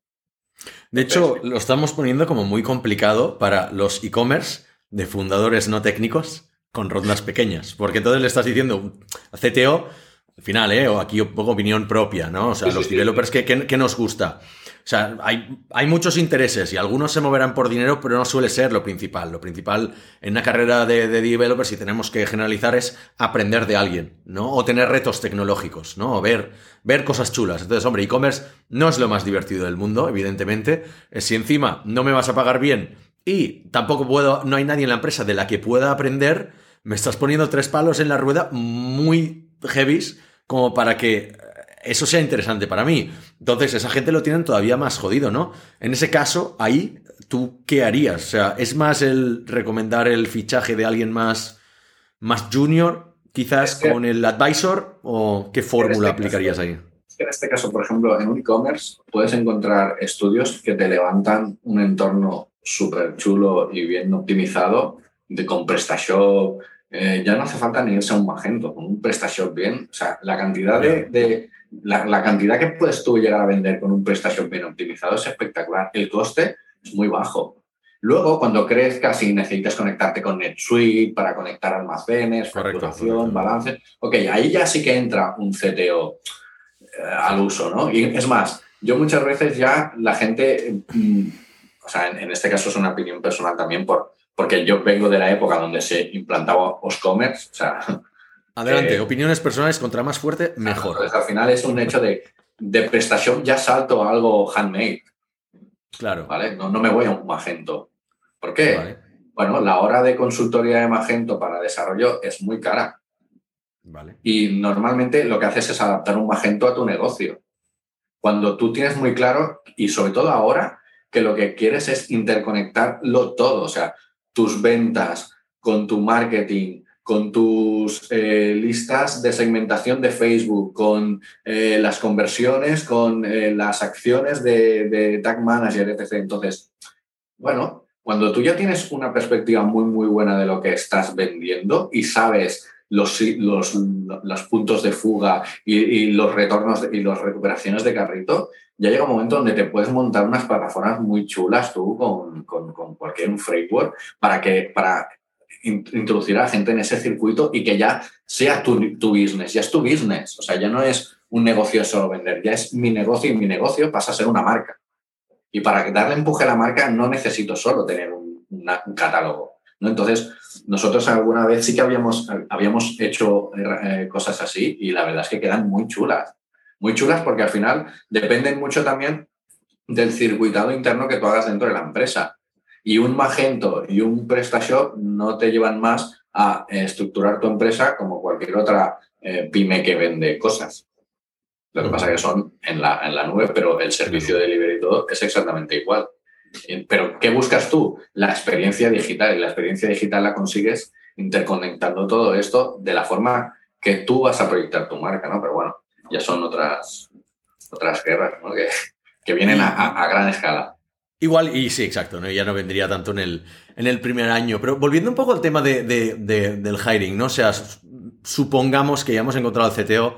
B: De hecho, lo estamos poniendo como muy complicado para los e-commerce de fundadores no técnicos con rondas pequeñas, porque entonces le estás diciendo a CTO, al final, ¿eh? o aquí un poco opinión propia, ¿no? O sea, los developers, ¿qué, nos gusta? O sea, hay, hay, muchos intereses y algunos se moverán por dinero, pero no suele ser lo principal. Lo principal en una carrera de, de developers, si tenemos que generalizar, es aprender de alguien, ¿no? O tener retos tecnológicos, ¿no? O ver, ver cosas chulas. Entonces, hombre, e-commerce no es lo más divertido del mundo, evidentemente. Eh, si encima no me vas a pagar bien y tampoco puedo, no hay nadie en la empresa de la que pueda aprender, me estás poniendo tres palos en la rueda muy heavies como para que eso sea interesante para mí. Entonces, esa gente lo tienen todavía más jodido, ¿no? En ese caso, ahí, ¿tú qué harías? O sea, ¿es más el recomendar el fichaje de alguien más, más junior, quizás con el advisor, o qué fórmula este aplicarías ahí?
C: En este caso, por ejemplo, en un e-commerce puedes encontrar estudios que te levantan un entorno súper chulo y bien optimizado, de, con PrestaShop, eh, ya no hace falta ni irse a un Magento, con un PrestaShop bien. O sea, la cantidad de, la, cantidad que puedes tú llegar a vender con un PrestaShop bien optimizado es espectacular. El coste es muy bajo. Luego, cuando crezcas y necesites conectarte con NetSuite para conectar almacenes, facturación, balance, ok, ahí ya sí que entra un CTO eh, al uso, ¿no? Y es más, yo muchas veces ya la gente, mm, o sea, en, este caso es una opinión personal también por, porque yo vengo de la época donde se implantaba Oscommerce, o sea, <laughs>
B: Adelante, eh, opiniones personales contra más fuerte, mejor.
C: Entonces, al final es un hecho de, de prestación, ya salto a algo handmade.
B: Claro.
C: ¿Vale? No, me voy a un Magento. ¿Por qué? Bueno, la hora de consultoría de Magento para desarrollo es muy cara.
B: Vale.
C: Y normalmente lo que haces es adaptar un Magento a tu negocio. Cuando tú tienes muy claro, y sobre todo ahora, que lo que quieres es interconectarlo todo, o sea, tus ventas con tu marketing, con tus eh, listas de segmentación de Facebook, con eh, las conversiones, con eh, las acciones de, Tag Manager, etc. Entonces, bueno, cuando tú ya tienes una perspectiva muy, muy buena de lo que estás vendiendo y sabes los, los, puntos de fuga y, los retornos y las recuperaciones de carrito, ya llega un momento donde te puedes montar unas plataformas muy chulas tú con, con cualquier framework para que para introducir a la gente en ese circuito y que ya sea tu, business, ya es tu business. O sea, ya no es un negocio solo vender, ya es mi negocio y mi negocio pasa a ser una marca. Y para darle empuje a la marca no necesito solo tener un, catálogo. ¿no? Entonces, nosotros alguna vez sí que habíamos, habíamos hecho eh, cosas así y la verdad es que quedan muy chulas. Muy chulas porque al final dependen mucho también del circuitado interno que tú hagas dentro de la empresa. Y un Magento y un PrestaShop no te llevan más a eh, estructurar tu empresa como cualquier otra eh, pyme que vende cosas. Lo que pasa es que son en la, en la nube, pero el servicio de delivery y todo es exactamente igual. Pero, ¿qué buscas tú? La experiencia digital. Y la experiencia digital la consigues interconectando todo esto de la forma que tú vas a proyectar tu marca, ¿no? Pero bueno, ya son otras, otras guerras, ¿no? Que, que vienen a gran escala.
B: Igual, y sí, exacto, ¿no? ya no vendría tanto en el, en el primer año. Pero volviendo un poco al tema de, del hiring, ¿no? O sea, supongamos que ya hemos encontrado al CTO.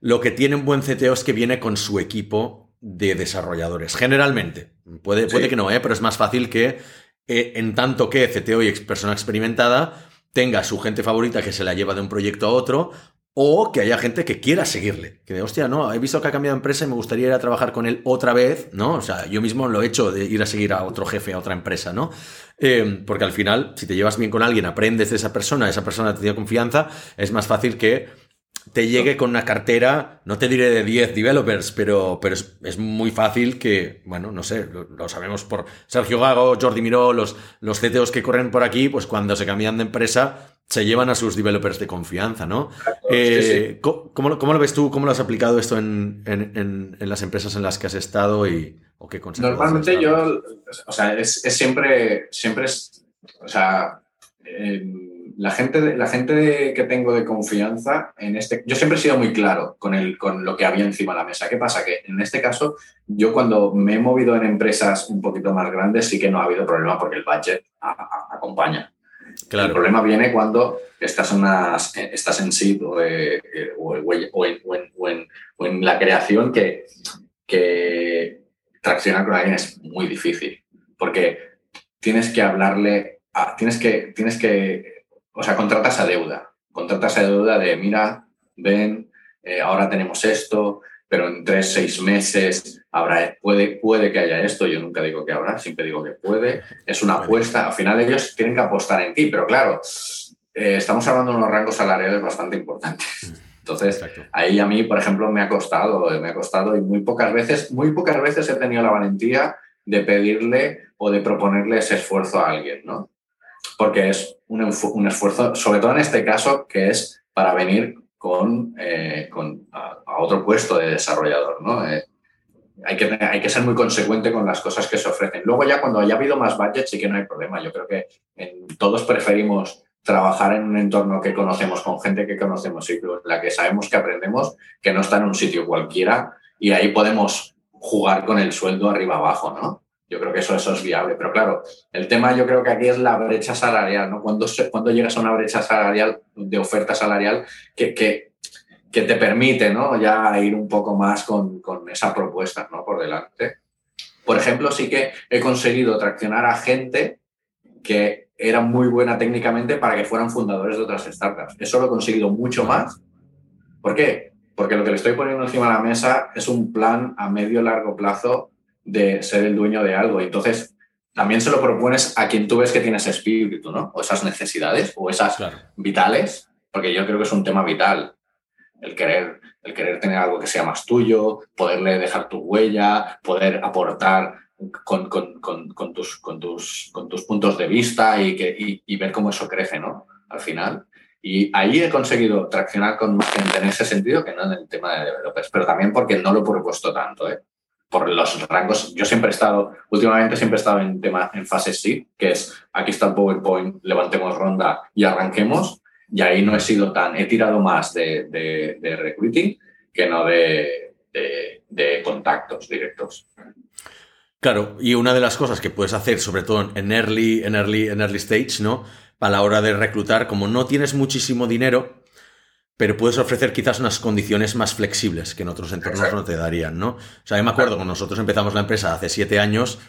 B: Lo que tiene un buen CTO es que viene con su equipo de desarrolladores. Generalmente. Puede, puede que no, ¿eh? pero es más fácil que, eh, en tanto que CTO y persona experimentada, tenga su gente favorita que se la lleva de un proyecto a otro, O que haya gente que quiera seguirle. Que hostia, no, he visto que ha cambiado de empresa y me gustaría ir a trabajar con él otra vez, ¿no? O sea, yo mismo lo he hecho de ir a seguir a otro jefe, a otra empresa, ¿no? Eh, porque al final, si te llevas bien con alguien, aprendes de esa persona, esa persona te tiene confianza, es más fácil que te llegue con una cartera, no te diré de 10 developers, pero, pero es, muy fácil que, bueno, no sé, lo, sabemos por Sergio Gago, Jordi Miró, los, los CTOs que corren por aquí, pues cuando se cambian de empresa se llevan a sus developers de confianza, ¿no? Eh, ¿cómo, lo ves tú? ¿Cómo lo has aplicado esto en, las empresas en las que has estado y o qué
C: Normalmente yo, o sea, es, siempre, siempre es, o sea, la gente, la gente que tengo de confianza en este, yo siempre he sido muy claro con, el, con lo que había encima de la mesa. ¿Qué pasa? Que en este caso, yo cuando me he movido en empresas un poquito más grandes, sí que no ha habido problema porque el budget acompaña. El problema viene cuando estás en, SID o, en, la creación que, traccionar con alguien es muy difícil, porque tienes que hablarle, tienes, que, tienes que, o sea, contratas a deuda, contratas a deuda de, mira, ven, eh, ahora tenemos esto, pero en tres, seis meses habrá, puede, puede que haya esto, yo nunca digo que habrá, siempre digo que puede, es una apuesta, al final ellos tienen que apostar en ti, pero claro, eh, estamos hablando de unos rangos salariales bastante importantes. Entonces, ahí a mí, por ejemplo, me ha costado, me ha costado y muy pocas veces, muy pocas veces he tenido la valentía de pedirle o de proponerle ese esfuerzo a alguien, ¿no? Porque es un, un esfuerzo, sobre todo en este caso, que es para venir con, eh, con a, otro puesto de desarrollador. ¿no? Eh, hay, que, hay que ser muy consecuente con las cosas que se ofrecen. Luego ya cuando haya habido más budget sí que no hay problema. Yo creo que todos preferimos trabajar en un entorno que conocemos, con gente que conocemos y con la que sabemos que aprendemos, que no está en un sitio cualquiera y ahí podemos jugar con el sueldo arriba abajo, ¿no? Yo creo que eso, eso es viable. Pero claro, el tema yo creo que aquí es la brecha salarial, ¿no? Cuando, cuando llegas a una brecha salarial, de oferta salarial, que, que, te permite, ¿no? Ya ir un poco más con, con esa propuesta, ¿no? Por delante. Por ejemplo, sí que he conseguido traccionar a gente que era muy buena técnicamente para que fueran fundadores de otras startups. Eso lo he conseguido mucho más. ¿Por qué? Porque lo que le estoy poniendo encima de la mesa es un plan a medio largo plazo de ser el dueño de algo. entonces también se lo propones a quien tú ves que tiene ese espíritu, ¿no? O esas necesidades, o esas vitales, porque yo creo que es un tema vital. El querer, el querer tener algo que sea más tuyo, poderle dejar tu huella, poder aportar con, tus, con, tus, con tus puntos de vista y, que, y, ver cómo eso crece, ¿no? Al final. Y ahí he conseguido traccionar con más gente en ese sentido que no en el tema de developers, pero también porque no lo he propuesto tanto, ¿eh? Por los rangos. Yo siempre he estado, últimamente siempre he estado en tema en fase sí, que es aquí está el PowerPoint, levantemos ronda y arranquemos. Y ahí no he sido tan, he tirado más de, de, recruiting que no de, de, contactos directos.
B: Claro, y una de las cosas que puedes hacer, sobre todo en early, en early, en early stage, ¿no? A la hora de reclutar, como no tienes muchísimo dinero, pero puedes ofrecer quizás unas condiciones más flexibles que en otros entornos no te darían, ¿no? O sea, yo me acuerdo cuando nosotros empezamos la empresa hace siete años,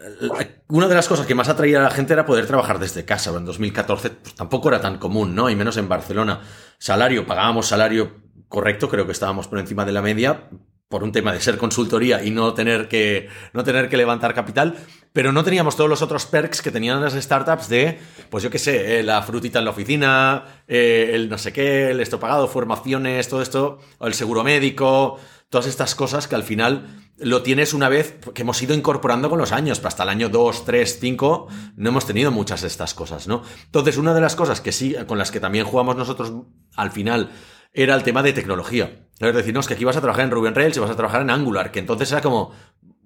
B: eh, una de las cosas que más atraía a la gente era poder trabajar desde casa. En 2014 pues, tampoco era tan común, ¿no? Y menos en Barcelona. Salario, pagábamos salario correcto, creo que estábamos por encima de la media, por un tema de ser consultoría y no tener que, no tener que levantar capital, pero no teníamos todos los otros perks que tenían las startups de, pues yo qué sé, eh, la frutita en la oficina, eh, el no sé qué, el esto pagado, formaciones, todo esto, o el seguro médico, todas estas cosas que al final lo tienes una vez que hemos ido incorporando con los años, hasta el año 2, 3, 5 no hemos tenido muchas de estas cosas, ¿no? Entonces, una de las cosas que sí, con las que también jugamos nosotros al final, era el tema de tecnología. Es decir, no, es que aquí vas a trabajar en Ruby on Rails y vas a trabajar en Angular, que entonces era como,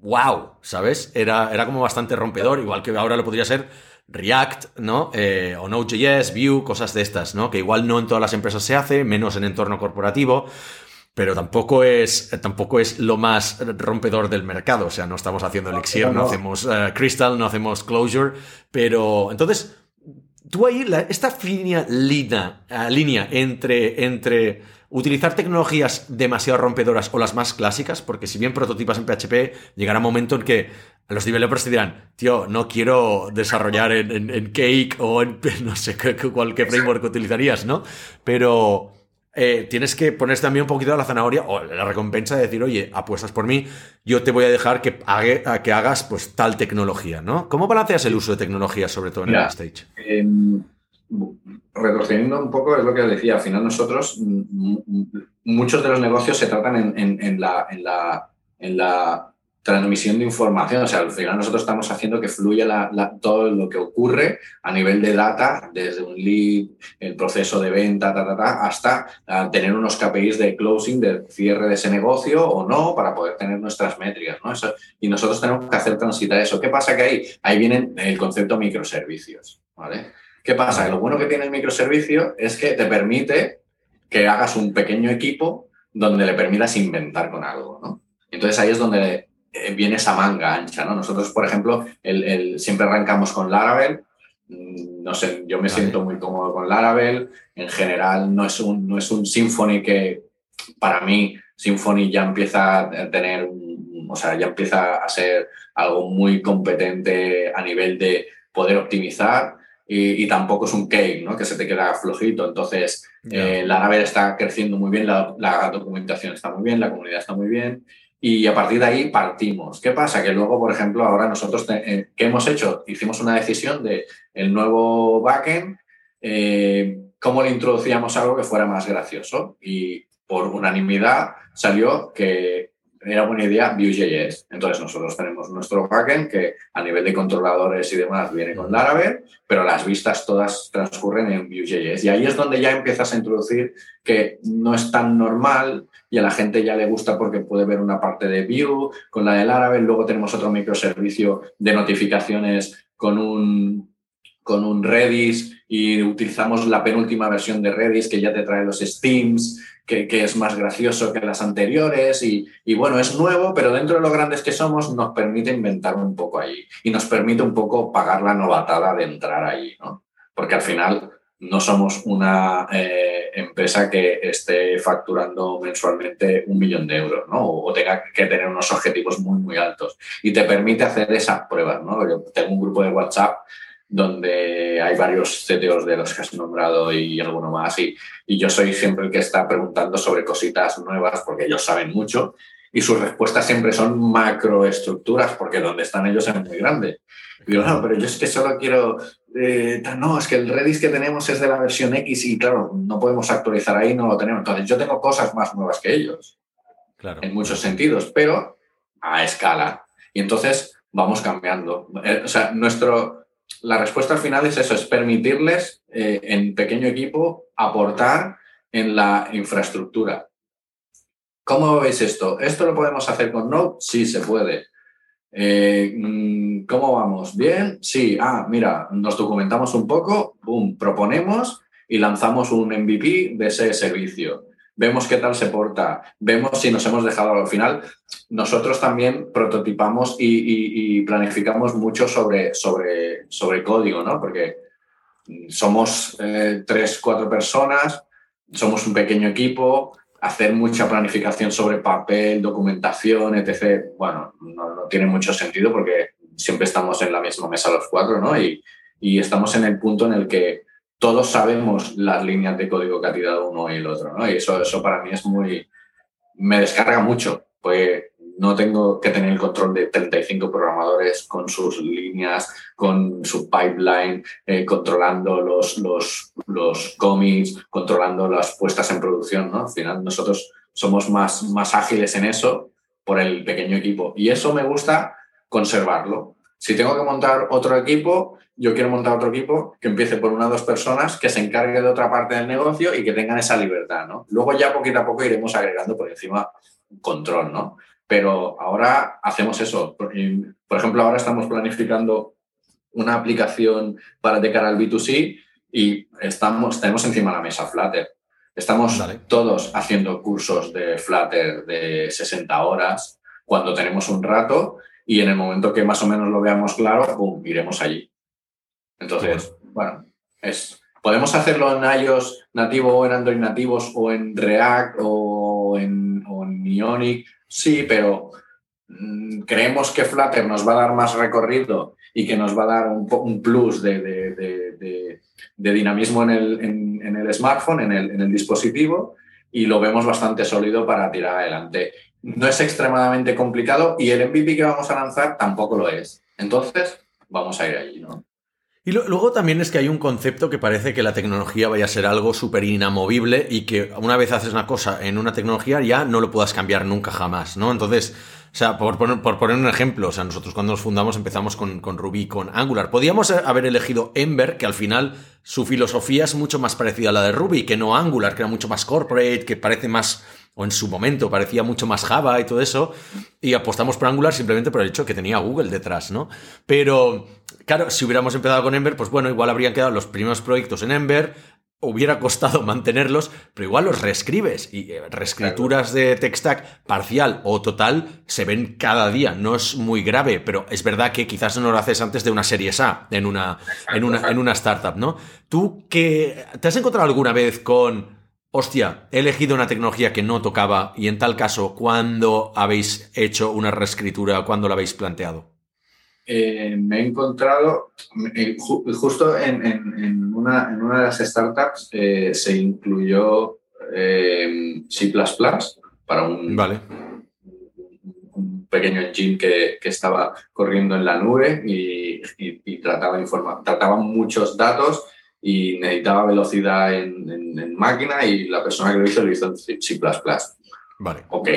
B: wow, ¿sabes? Era, era como bastante rompedor, igual que ahora lo podría ser React, ¿no? Eh, o Node.js, Vue, cosas de estas, ¿no? Que igual no en todas las empresas se hace, menos en entorno corporativo, pero tampoco es, tampoco es lo más rompedor del mercado. O sea, no estamos haciendo Elixir, no, hacemos eh, Crystal, no hacemos Closure, pero entonces tú ahí, esta fina línea, eh, línea entre, entre utilizar tecnologías demasiado rompedoras o las más clásicas, porque si bien prototipas en PHP, llegará un momento en que los developers te dirán, tío, no quiero desarrollar en, Cake o en <laughs> no sé qué, cuál, framework utilizarías, ¿no? Pero eh, tienes que poner también un poquito de la zanahoria o la recompensa de decir, oye, apuestas por mí, yo te voy a dejar que, que hagas pues tal tecnología, ¿no? ¿Cómo balanceas el uso de tecnología, sobre todo en el stage?
C: Em, retrocediendo un poco, es lo que decía, al final nosotros, muchos de los negocios se tratan en, la, transmisión de información. O sea, al final nosotros estamos haciendo que fluya todo lo que ocurre a nivel de data, desde un lead, el proceso de venta, hasta ah, tener unos KPIs de closing, de cierre de ese negocio o no, para poder tener nuestras métricas. ¿no? y nosotros tenemos que hacer transitar eso. ¿Qué pasa que ahí? Ahí viene el concepto microservicios. ¿vale? ¿Qué pasa? lo bueno que tiene el microservicio es que te permite que hagas un pequeño equipo donde le permitas inventar con algo. ¿no? Entonces ahí es donde eh, viene esa manga ancha, ¿no? Nosotros, por ejemplo, el, siempre arrancamos con Laravel. Mm, no sé, yo me siento muy cómodo con Laravel. En general, no es un, no es un Symfony que, para mí, Symfony ya empieza a tener, o sea, ya empieza a ser algo muy competente a nivel de poder optimizar. Y, tampoco es un cake, ¿no? Que se te queda flojito. Entonces, eh, Laravel está creciendo muy bien, la, la, documentación está muy bien, la comunidad está muy bien y a partir de ahí partimos. ¿Qué pasa? Que luego, por ejemplo, ahora nosotros, eh, ¿qué hemos hecho? Hicimos una decisión de el nuevo backend, eh, cómo le introducíamos algo que fuera más gracioso. Y por unanimidad salió que era buena idea Vue.js. Entonces nosotros tenemos nuestro backend que a nivel de controladores y demás viene con Laravel, pero las vistas todas transcurren en Vue.js. Y ahí es donde ya empiezas a introducir que no es tan normal y a la gente ya le gusta porque puede ver una parte de Vue con la de Laravel. Luego tenemos otro microservicio de notificaciones con un, con un Redis y utilizamos la penúltima versión de Redis que ya te trae los Steams que, es más gracioso que las anteriores y, bueno, es nuevo, pero dentro de lo grandes que somos nos permite inventar un poco ahí y nos permite un poco pagar la novatada de entrar ahí, ¿no? Porque al final no somos una eh, empresa que esté facturando mensualmente un millón de euros, ¿no? O, tenga que tener unos objetivos muy, muy altos. Y te permite hacer esas pruebas, ¿no? Yo tengo un grupo de WhatsApp donde hay varios CTOs de los que has nombrado y alguno más. Y, y, yo soy siempre el que está preguntando sobre cositas nuevas porque ellos saben mucho y sus respuestas siempre son macroestructuras porque donde están ellos es muy grande. Y digo, no, pero yo es que solo quiero... Eh, no, es que el Redis que tenemos es de la versión X y claro, no podemos actualizar ahí, no lo tenemos. Entonces yo tengo cosas más nuevas que ellos. Claro. En muchos sentidos, pero a escala. Y entonces vamos cambiando. Eh, o sea, nuestro, la respuesta al final es eso, es permitirles eh, en pequeño equipo aportar en la infraestructura. ¿Cómo veis esto? ¿Esto lo podemos hacer con Node? Sí, se puede. Eh, mm, ¿Cómo vamos? ¿Bien? Sí. Ah, mira, nos documentamos un poco, boom, proponemos y lanzamos un MVP de ese servicio vemos qué tal se porta, vemos si nos hemos dejado al final. Nosotros también prototipamos y, planificamos mucho sobre, sobre, sobre código, ¿no? Porque somos eh, tres, cuatro personas, somos un pequeño equipo, hacer mucha planificación sobre papel, documentación, etc. Bueno, no, no tiene mucho sentido porque siempre estamos en la misma mesa los cuatro, ¿no? Y, y estamos en el punto en el que todos sabemos las líneas de código que ha tirado uno y el otro, ¿no? Y eso, eso para mí es muy... me descarga mucho, pues no tengo que tener el control de 35 programadores con sus líneas, con su pipeline, eh, controlando los, los, los commits, controlando las puestas en producción, ¿no? Al final nosotros somos más, más ágiles en eso por el pequeño equipo. Y eso me gusta conservarlo. Si tengo que montar otro equipo, yo quiero montar otro equipo que empiece por una o dos personas, que se encargue de otra parte del negocio y que tengan esa libertad, ¿no? Luego ya poquito a poco iremos agregando por encima control, ¿no? Pero ahora hacemos eso. Por ejemplo, ahora estamos planificando una aplicación para de cara al B2C y estamos, tenemos encima de la mesa Flutter. Estamos todos haciendo cursos de Flutter de 60 horas cuando tenemos un rato y en el momento que más o menos lo veamos claro, ¡pum!, iremos allí. Entonces, bueno, es, podemos hacerlo en iOS nativo o en Android nativos o en React o en, o en Ionic, sí, pero mm, creemos que Flutter nos va a dar más recorrido y que nos va a dar un, un plus de, de, de, de, dinamismo en el, en, en el smartphone, en el, en el dispositivo y lo vemos bastante sólido para tirar adelante. No es extremadamente complicado y el MVP que vamos a lanzar tampoco lo es. Entonces, vamos a ir allí, ¿no?
B: Y luego también es que hay un concepto que parece que la tecnología vaya a ser algo súper inamovible y que una vez haces una cosa en una tecnología ya no lo puedas cambiar nunca jamás, ¿no? Entonces, o sea, por poner, por poner un ejemplo, o sea, nosotros cuando nos fundamos empezamos con, con Ruby, con Angular. Podíamos haber elegido Ember, que al final su filosofía es mucho más parecida a la de Ruby, que no Angular, que era mucho más corporate, que parece más o en su momento parecía mucho más Java y todo eso, y apostamos por Angular simplemente por el hecho que tenía Google detrás, ¿no? Pero, claro, si hubiéramos empezado con Ember, pues bueno, igual habrían quedado los primeros proyectos en Ember, hubiera costado mantenerlos, pero igual los reescribes y eh, reescrituras de tech stack parcial o total se ven cada día. No es muy grave, pero es verdad que quizás no lo haces antes de una serie A en una, en una, en una startup, ¿no? ¿Tú que te has encontrado alguna vez con hostia, he elegido una tecnología que no tocaba y en tal caso, ¿cuándo habéis hecho una reescritura? ¿Cuándo la habéis planteado?
C: Eh, me he encontrado, eh, justo en, una, de las startups eh, se incluyó C para un,
B: vale.
C: un pequeño engine que, estaba corriendo en la nube y, trataba, trataba muchos datos y necesitaba velocidad en, máquina y la persona que lo hizo lo hizo en C++.
B: Vale.
C: Ok.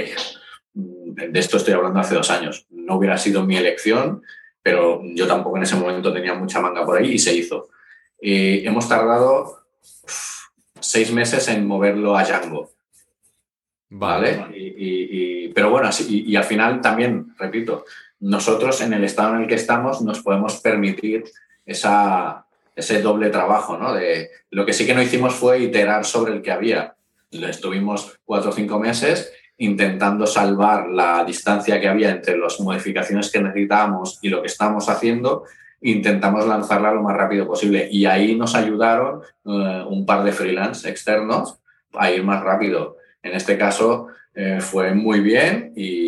C: De esto estoy hablando hace dos años. No hubiera sido mi elección, pero yo tampoco en ese momento tenía mucha manga por ahí y se hizo. hemos tardado seis meses en moverlo a Django. ¿Vale? Y, pero bueno, y, y al final también, repito, nosotros en el estado en el que estamos nos podemos permitir esa, ese doble trabajo, ¿no? De, lo que sí que no hicimos fue iterar sobre el que había. Estuvimos cuatro o cinco meses intentando salvar la distancia que había entre las modificaciones que necesitábamos y lo que estábamos haciendo, intentamos lanzarla lo más rápido posible. Y ahí nos ayudaron eh, un par de freelance externos a ir más rápido. En este caso eh, fue muy bien y,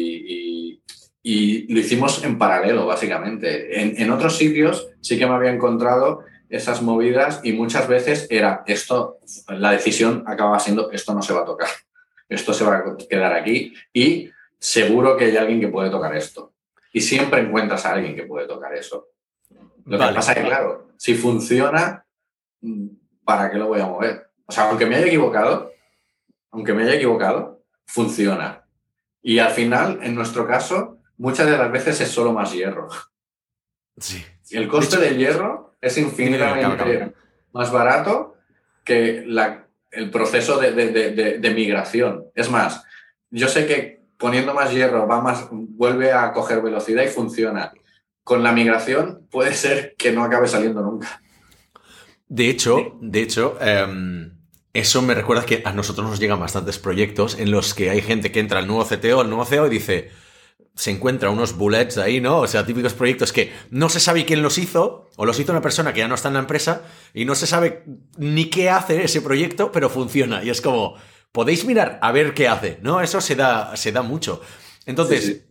C: lo hicimos en paralelo, básicamente. En, en otros sitios sí que me había encontrado esas movidas y muchas veces era esto, la decisión acaba siendo esto no se va a tocar, esto se va a quedar aquí y seguro que hay alguien que puede tocar esto. Y siempre encuentras a alguien que puede tocar eso. Lo que pasa es que, claro, si funciona, ¿para qué lo voy a mover? O sea, aunque me haya equivocado, aunque me haya equivocado, funciona. Y al final, en nuestro caso, muchas de las veces es solo más hierro.
B: Sí.
C: El coste del hierro es infinitamente más barato que el proceso de, migración. Es más, yo sé que poniendo más hierro va más, vuelve a coger velocidad y funciona. Con la migración puede ser que no acabe saliendo nunca.
B: De hecho, de hecho, em, eso me recuerda que a nosotros nos llegan bastantes proyectos en los que hay gente que entra al nuevo CTO, al nuevo CEO y dice, se encuentra unos bullets ahí, ¿no? O sea, típicos proyectos que no se sabe quién los hizo, o los hizo una persona que ya no está en la empresa, y no se sabe ni qué hace ese proyecto, pero funciona. Y es como, podéis mirar a ver qué hace, ¿no? Eso se da, se da mucho. Entonces,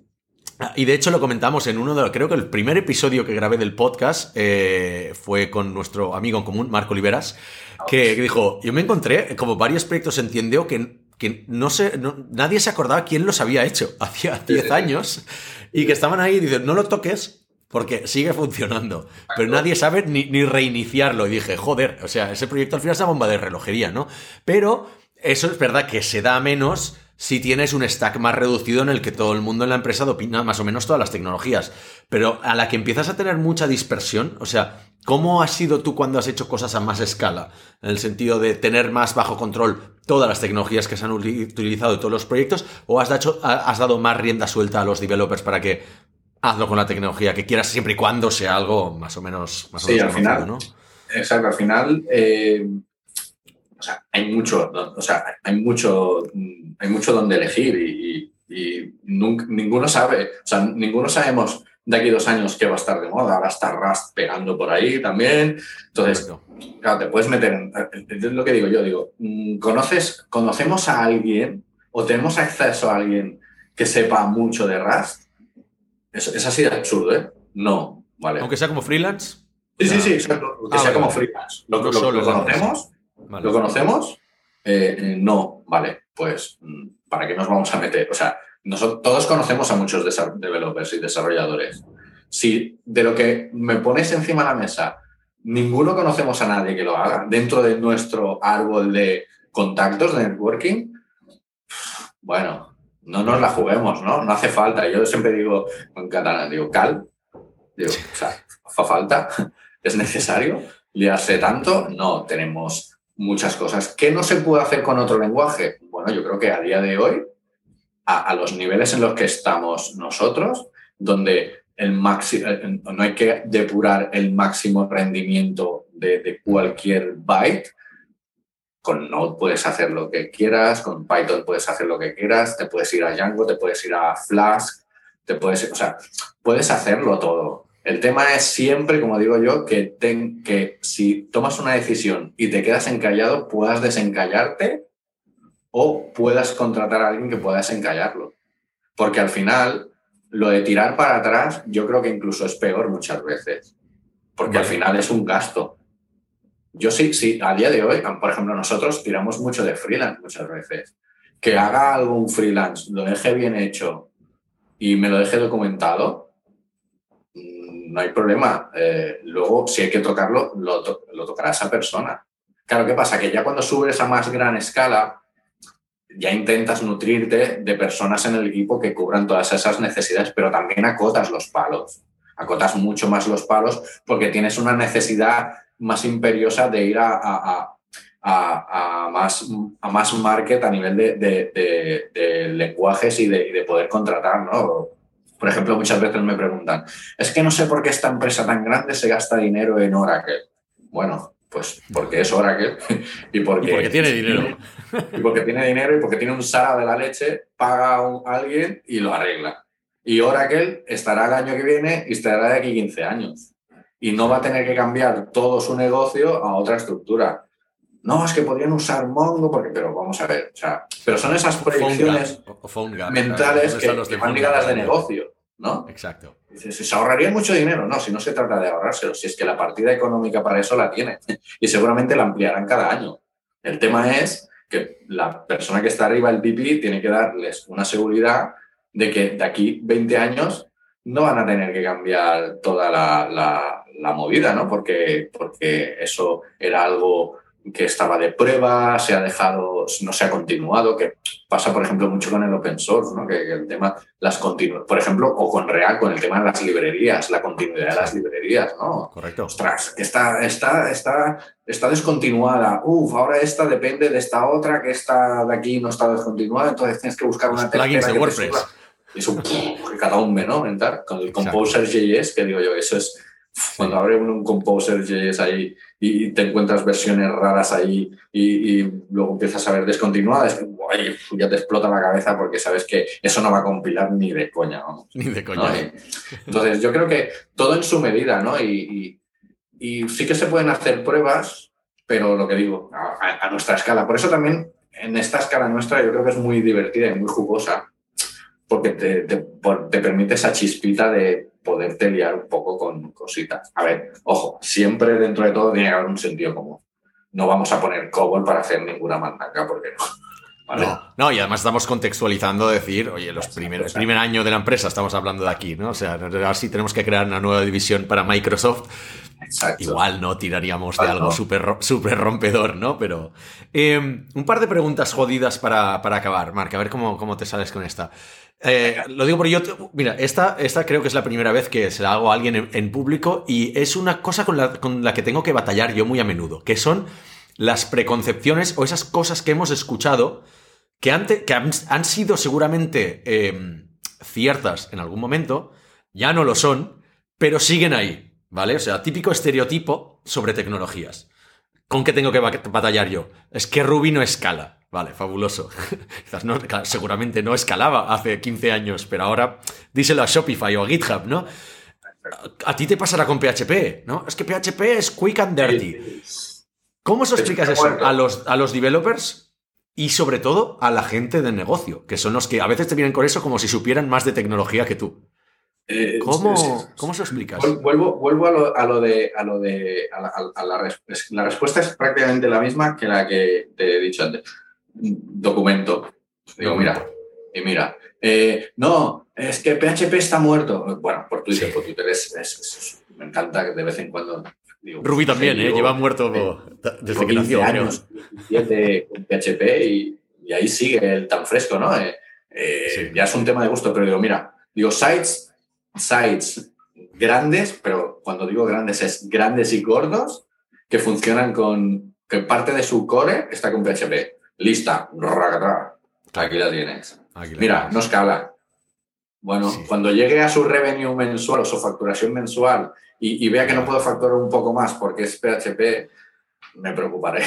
B: y de hecho lo comentamos en uno de los, creo que el primer episodio que grabé del podcast eh, fue con nuestro amigo en común, Marco Oliveras, que, que, dijo, yo me encontré como varios proyectos en Tiendeo que que no sé, nadie se acordaba quién los había hecho <laughs> hacía 10 años y que estaban ahí y dicen, no lo toques porque sigue funcionando, pero nadie sabe ni, ni, reiniciarlo. Y dije, joder, o sea, ese proyecto al final es una bomba de relojería, ¿no? Pero eso es verdad que se da menos si tienes un stack más reducido en el que todo el mundo en la empresa opina más o menos todas las tecnologías. Pero a la que empiezas a tener mucha dispersión, o sea, ¿cómo has sido tú cuando has hecho cosas a más escala? En el sentido de tener más bajo control todas las tecnologías que se han utilizado en todos los proyectos, o has, has dado más rienda suelta a los developers para que hazlo con la tecnología que quieras siempre y cuando sea algo más o menos, más
C: sí, al final, ¿no? Exacto, al final eh, o sea, hay mucho, o sea, hay mucho, hay mucho donde elegir y, ninguno sabe, o sea, ninguno sabemos de aquí a dos años qué va a estar de moda, ahora está Rust pegando por ahí también. Entonces, claro, te puedes meter en, es lo que digo yo, digo, mm, ¿conoces, conocemos a alguien o tenemos acceso a alguien que sepa mucho de Rust? Es, es así de absurdo, ¿eh? No, ¿vale?
B: Aunque sea como freelance.
C: Sí, sí, sí, exacto. Que ah, sea como freelance. Lo, lo, lo conocemos, lo conocemos, eh, no, vale, pues mm, ¿para qué nos vamos a meter? O sea, nosotros, todos conocemos a muchos developers y desarrolladores. Si de lo que me pones encima de la mesa, ninguno conocemos a nadie que lo haga dentro de nuestro árbol de contactos de networking, bueno, no nos la juguemos, ¿no? No hace falta. Yo siempre digo en catalán, digo, cal, digo, o sea, ¿fa falta? <laughs> ¿Es necesario liarse tanto? No, tenemos muchas cosas. ¿Qué no se puede hacer con otro lenguaje? Bueno, yo creo que a día de hoy, a, los niveles en los que estamos nosotros, donde el máximo, no hay que depurar el máximo rendimiento de, de cualquier byte, con Node puedes hacer lo que quieras, con Python puedes hacer lo que quieras, te puedes ir a Django, te puedes ir a Flask, te puedes, o sea, puedes hacerlo todo. El tema es siempre, como digo yo, que, que si tomas una decisión y te quedas encallado, puedas desencallarte o puedas contratar a alguien que pueda desencallarlo. Porque al final, lo de tirar para atrás, yo creo que incluso es peor muchas veces. Porque al final es un gasto. Yo sí, sí, a día de hoy, por ejemplo, nosotros tiramos mucho de freelance muchas veces. Que haga algún freelance, lo deje bien hecho y me lo deje documentado, no hay problema. Eh, luego, si hay que tocarlo, lo, tocará esa persona. Claro, ¿qué pasa? Que ya cuando subes a más gran escala, ya intentas nutrirte de personas en el equipo que cubran todas esas necesidades, pero también acotas los palos. Acotas mucho más los palos porque tienes una necesidad más imperiosa de ir a, más, a más market a nivel de, lenguajes y de, de poder contratar, ¿no? Por ejemplo, muchas veces me preguntan, es que no sé por qué esta empresa tan grande se gasta dinero en Oracle. Bueno, pues porque es Oracle <laughs> y porque,
B: tiene dinero. <laughs>
C: Y porque tiene dinero y porque tiene un Sara de la leche, paga a alguien y lo arregla. Y Oracle estará el año que viene y estará de aquí 15 años. Y no va a tener que cambiar todo su negocio a otra estructura. No, es que podrían usar Mongo, porque, pero vamos a ver, o sea, pero son esas proyecciones mentales que, van ligadas de negocio, ¿no?
B: Exacto.
C: se ahorraría mucho dinero, no, si no se trata de ahorrárselo, si es que la partida económica para eso la tiene <laughs> y seguramente la ampliarán cada año. El tema es que la persona que está arriba, el VP, tiene que darles una seguridad de que de aquí 20 años no van a tener que cambiar toda la, la, la movida, ¿no? Porque, porque eso era algo que estaba de prueba, se ha dejado, no se ha continuado, que pasa, por ejemplo, mucho con el open source, ¿no? que, el tema, las continu por ejemplo, o con React, con el tema de las librerías, la continuidad de las librerías, ¿no?
B: Correcto.
C: Ostras, que está, está, está, está descontinuada. Uf, ahora esta depende de esta otra, que esta de aquí no está descontinuada, entonces tienes que buscar una
B: tercera. de WordPress.
C: Es un cada un ¿no? Con el Composer.js, que digo yo, eso es cuando abre un Composer.js ahí y te encuentras versiones raras ahí y, luego empiezas a ver descontinuadas, ya te explota la cabeza porque sabes que eso no va a compilar ni de coña. <laughs>
B: Ni de coña.
C: Entonces yo creo que todo en su medida, ¿no? Y, sí que se pueden hacer pruebas, pero lo que digo, a, nuestra escala. Por eso también en esta escala nuestra yo creo que es muy divertida y muy jugosa porque te, te permite esa chispita de poderte liar un poco con cositas. A ver, ojo, siempre dentro de todo tiene que haber un sentido común. No vamos a poner COBOL para hacer ninguna mandaca, porque <laughs> no.
B: No, y además estamos contextualizando decir, oye, los primeros, el primer año de la empresa estamos hablando de aquí, ¿no? O sea, si tenemos que crear una nueva división para Microsoft. Igual no tiraríamos de algo súper super rompedor, ¿no? Pero em, un par de preguntas jodidas para, para acabar, Marc, a ver cómo, cómo te sales con esta. Eh, lo digo porque yo, mira, esta, esta creo que es la primera vez que se la hago a alguien en, público y es una cosa con la, con la, que tengo que batallar yo muy a menudo, que son las preconcepciones o esas cosas que hemos escuchado que, antes, que han, sido seguramente em, ciertas en algún momento, ya no lo son, pero siguen ahí, ¿vale? O sea, típico estereotipo sobre tecnologías. ¿Con qué tengo que batallar yo? Es que Ruby no escala. Vale, fabuloso. <laughs> Quizás no, seguramente no escalaba hace 15 años, pero ahora díselo a Shopify o a GitHub, ¿no? A ti te pasará con PHP, ¿no? Es que PHP es quick and dirty. ¿Cómo se explicas eso a los, a los developers y sobre todo a la gente del negocio, que son los que a veces te vienen con eso como si supieran más de tecnología que tú? Eh, ¿Cómo, ¿Cómo se explicas?
C: Vuelvo, vuelvo a, lo, a, lo, de, a lo de a la, la, respuesta es prácticamente la misma que la que te he dicho antes. Documento. Digo, mira, y mira, eh, no, es que PHP está muerto. Bueno, por Twitter, por Twitter es, me encanta que de vez en cuando.
B: Digo, Ruby también, ¿eh? lleva muerto desde que nació.
C: años, con PHP y, y, ahí sigue el tan fresco, ¿no? Eh, eh, ya es un tema de gusto, pero digo, mira, digo, sites, sites grandes, pero cuando digo grandes es grandes y gordos, que funcionan con, que parte de su core está con PHP. Lista, aquí la tienes. Mira, no escala. Bueno, cuando llegue a su revenue mensual o su facturación mensual y, vea que no puedo facturar un poco más porque es PHP, me preocuparé.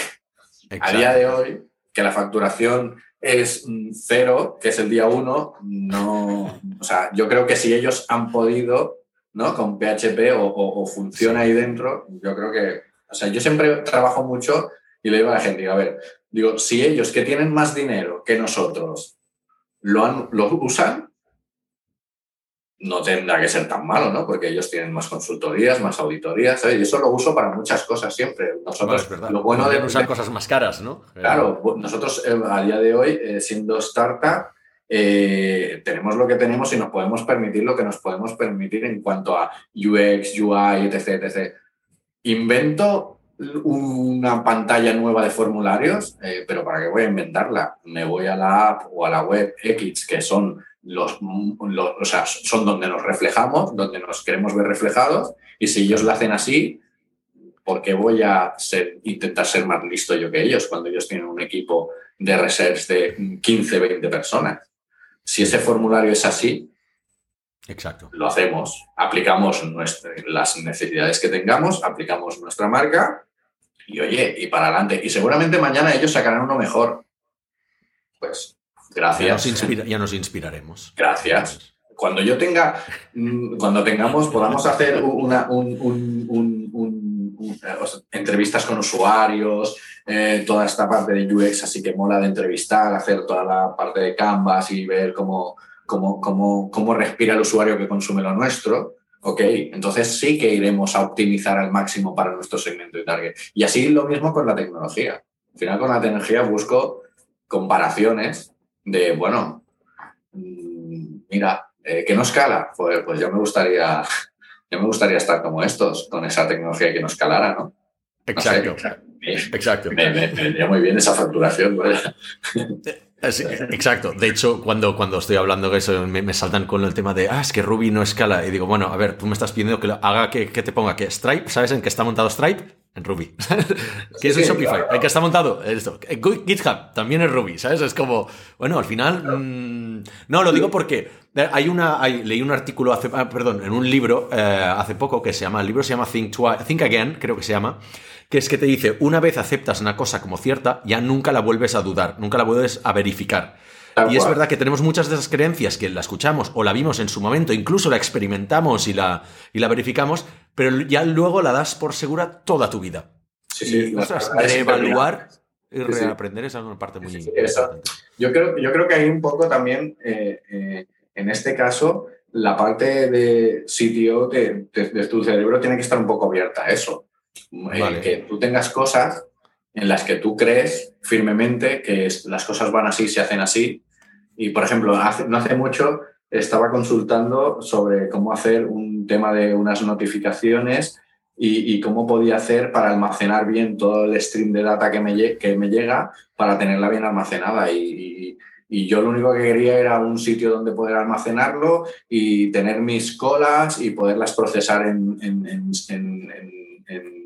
C: A día de hoy, que la facturación es cero, que es el día uno, no. O sea, yo creo que si ellos han podido, ¿no? Con PHP o, funciona ahí dentro, yo creo que. O sea, yo siempre trabajo mucho y le digo a la gente, a ver, digo, si ellos que tienen más dinero que nosotros lo, han, lo usan, no tendrá que ser tan malo, ¿no? Porque ellos tienen más consultorías, más auditorías, Y eso lo uso para muchas cosas siempre. Nosotros,
B: lo bueno de usar cosas más caras, ¿no?
C: Claro, nosotros eh, a día de hoy, eh, siendo startup, eh, tenemos lo que tenemos y nos podemos permitir lo que nos podemos permitir en cuanto a UX, UI, etc, etc. Invento una pantalla nueva de formularios, pero ¿para qué voy a inventarla? Me voy a la app o a la web X, que son los, o sea, son donde nos reflejamos, donde nos queremos ver reflejados, y si ellos lo hacen así, ¿por qué voy a ser, intentar ser más listo yo que ellos cuando ellos tienen un equipo de research de 15, 20 personas? Si ese formulario es así,
B: Exacto.
C: lo hacemos, aplicamos las necesidades que tengamos, aplicamos nuestra marca y oye, y para adelante. Y seguramente mañana ellos sacarán uno mejor. Pues Gracias.
B: Ya nos, inspiraremos.
C: Gracias. Cuando yo tenga, mm, cuando tengamos, podamos hacer una, entrevistas con usuarios, eh, toda esta parte de UX, así que mola de entrevistar, hacer toda la parte de Canvas y ver cómo, cómo, cómo, cómo respira el usuario que consume lo nuestro. Ok, entonces sí que iremos a optimizar al máximo para nuestro segmento y target. Y así lo mismo con la tecnología. Al final con la tecnología busco comparaciones de, bueno, mira, eh, que no escala, pues, pues yo me gustaría, <laughs> yo me gustaría estar como estos, con esa tecnología que no escalara, ¿no?
B: Exacto. Exacto.
C: Me, vendría muy bien esa facturación.
B: Exacto. De hecho, cuando, cuando estoy hablando de eso, me, saltan con el tema de, ah, es que Ruby no escala. Y digo, bueno, a ver, tú me estás pidiendo que haga que, que te ponga que Stripe, ¿sabes en qué está montado Stripe? en Ruby. <laughs> ¿Qué es el Shopify? ¿En qué está montado? Esto. GitHub también es Ruby, ¿sabes? Es como, bueno, al final. Mm, no, lo digo porque hay una. leí un artículo hace. Ah, perdón, en un libro eh, hace poco que se llama. El libro se llama Think, Think Again, creo que se llama. Que es que te dice: una vez aceptas una cosa como cierta, ya nunca la vuelves a dudar, nunca la vuelves a verificar y es verdad que tenemos muchas de esas creencias que la escuchamos o la vimos en su momento, incluso la experimentamos y la, y la verificamos, pero ya luego la das por segura toda tu vida.
C: Sí, sí.
B: reevaluar y reaprender es una parte muy
C: importante. Yo creo, yo creo que hay un poco también, eh, eh, en este caso, la parte de sitio de, tu cerebro tiene que estar un poco abierta a eso. Eh, que tú tengas cosas en las que tú crees firmemente que las cosas van así, se hacen así. Y, por ejemplo, no hace mucho estaba consultando sobre cómo hacer un tema de unas notificaciones y, cómo podía hacer para almacenar bien todo el stream de data que me, que me llega para tenerla bien almacenada. Y, yo lo único que quería era un sitio donde poder almacenarlo y tener mis colas y poderlas procesar en, en eh,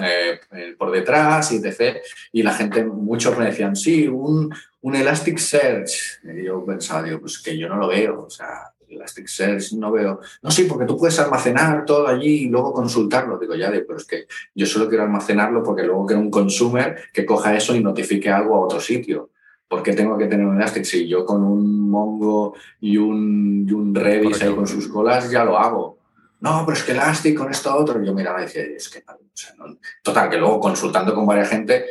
C: eh, por detrás y etc. Y la gente, muchos me decían, sí, un, un Elasticsearch. Y yo pensaba, digo, pues que yo no lo veo, o sea, Elasticsearch no veo. No, sí, porque tú puedes almacenar todo allí y luego consultarlo. Digo, ya, pero es que yo solo quiero almacenarlo porque luego quiero un consumer que coja eso y notifique algo a otro sitio. ¿Por qué tengo que tener un Elastic? Si yo con un Mongo y un, y un Redis ahí con sus colas ya lo hago no, pero es que Elastic con esto otro. yo miraba y decía, es que total, que luego consultando con varias gente,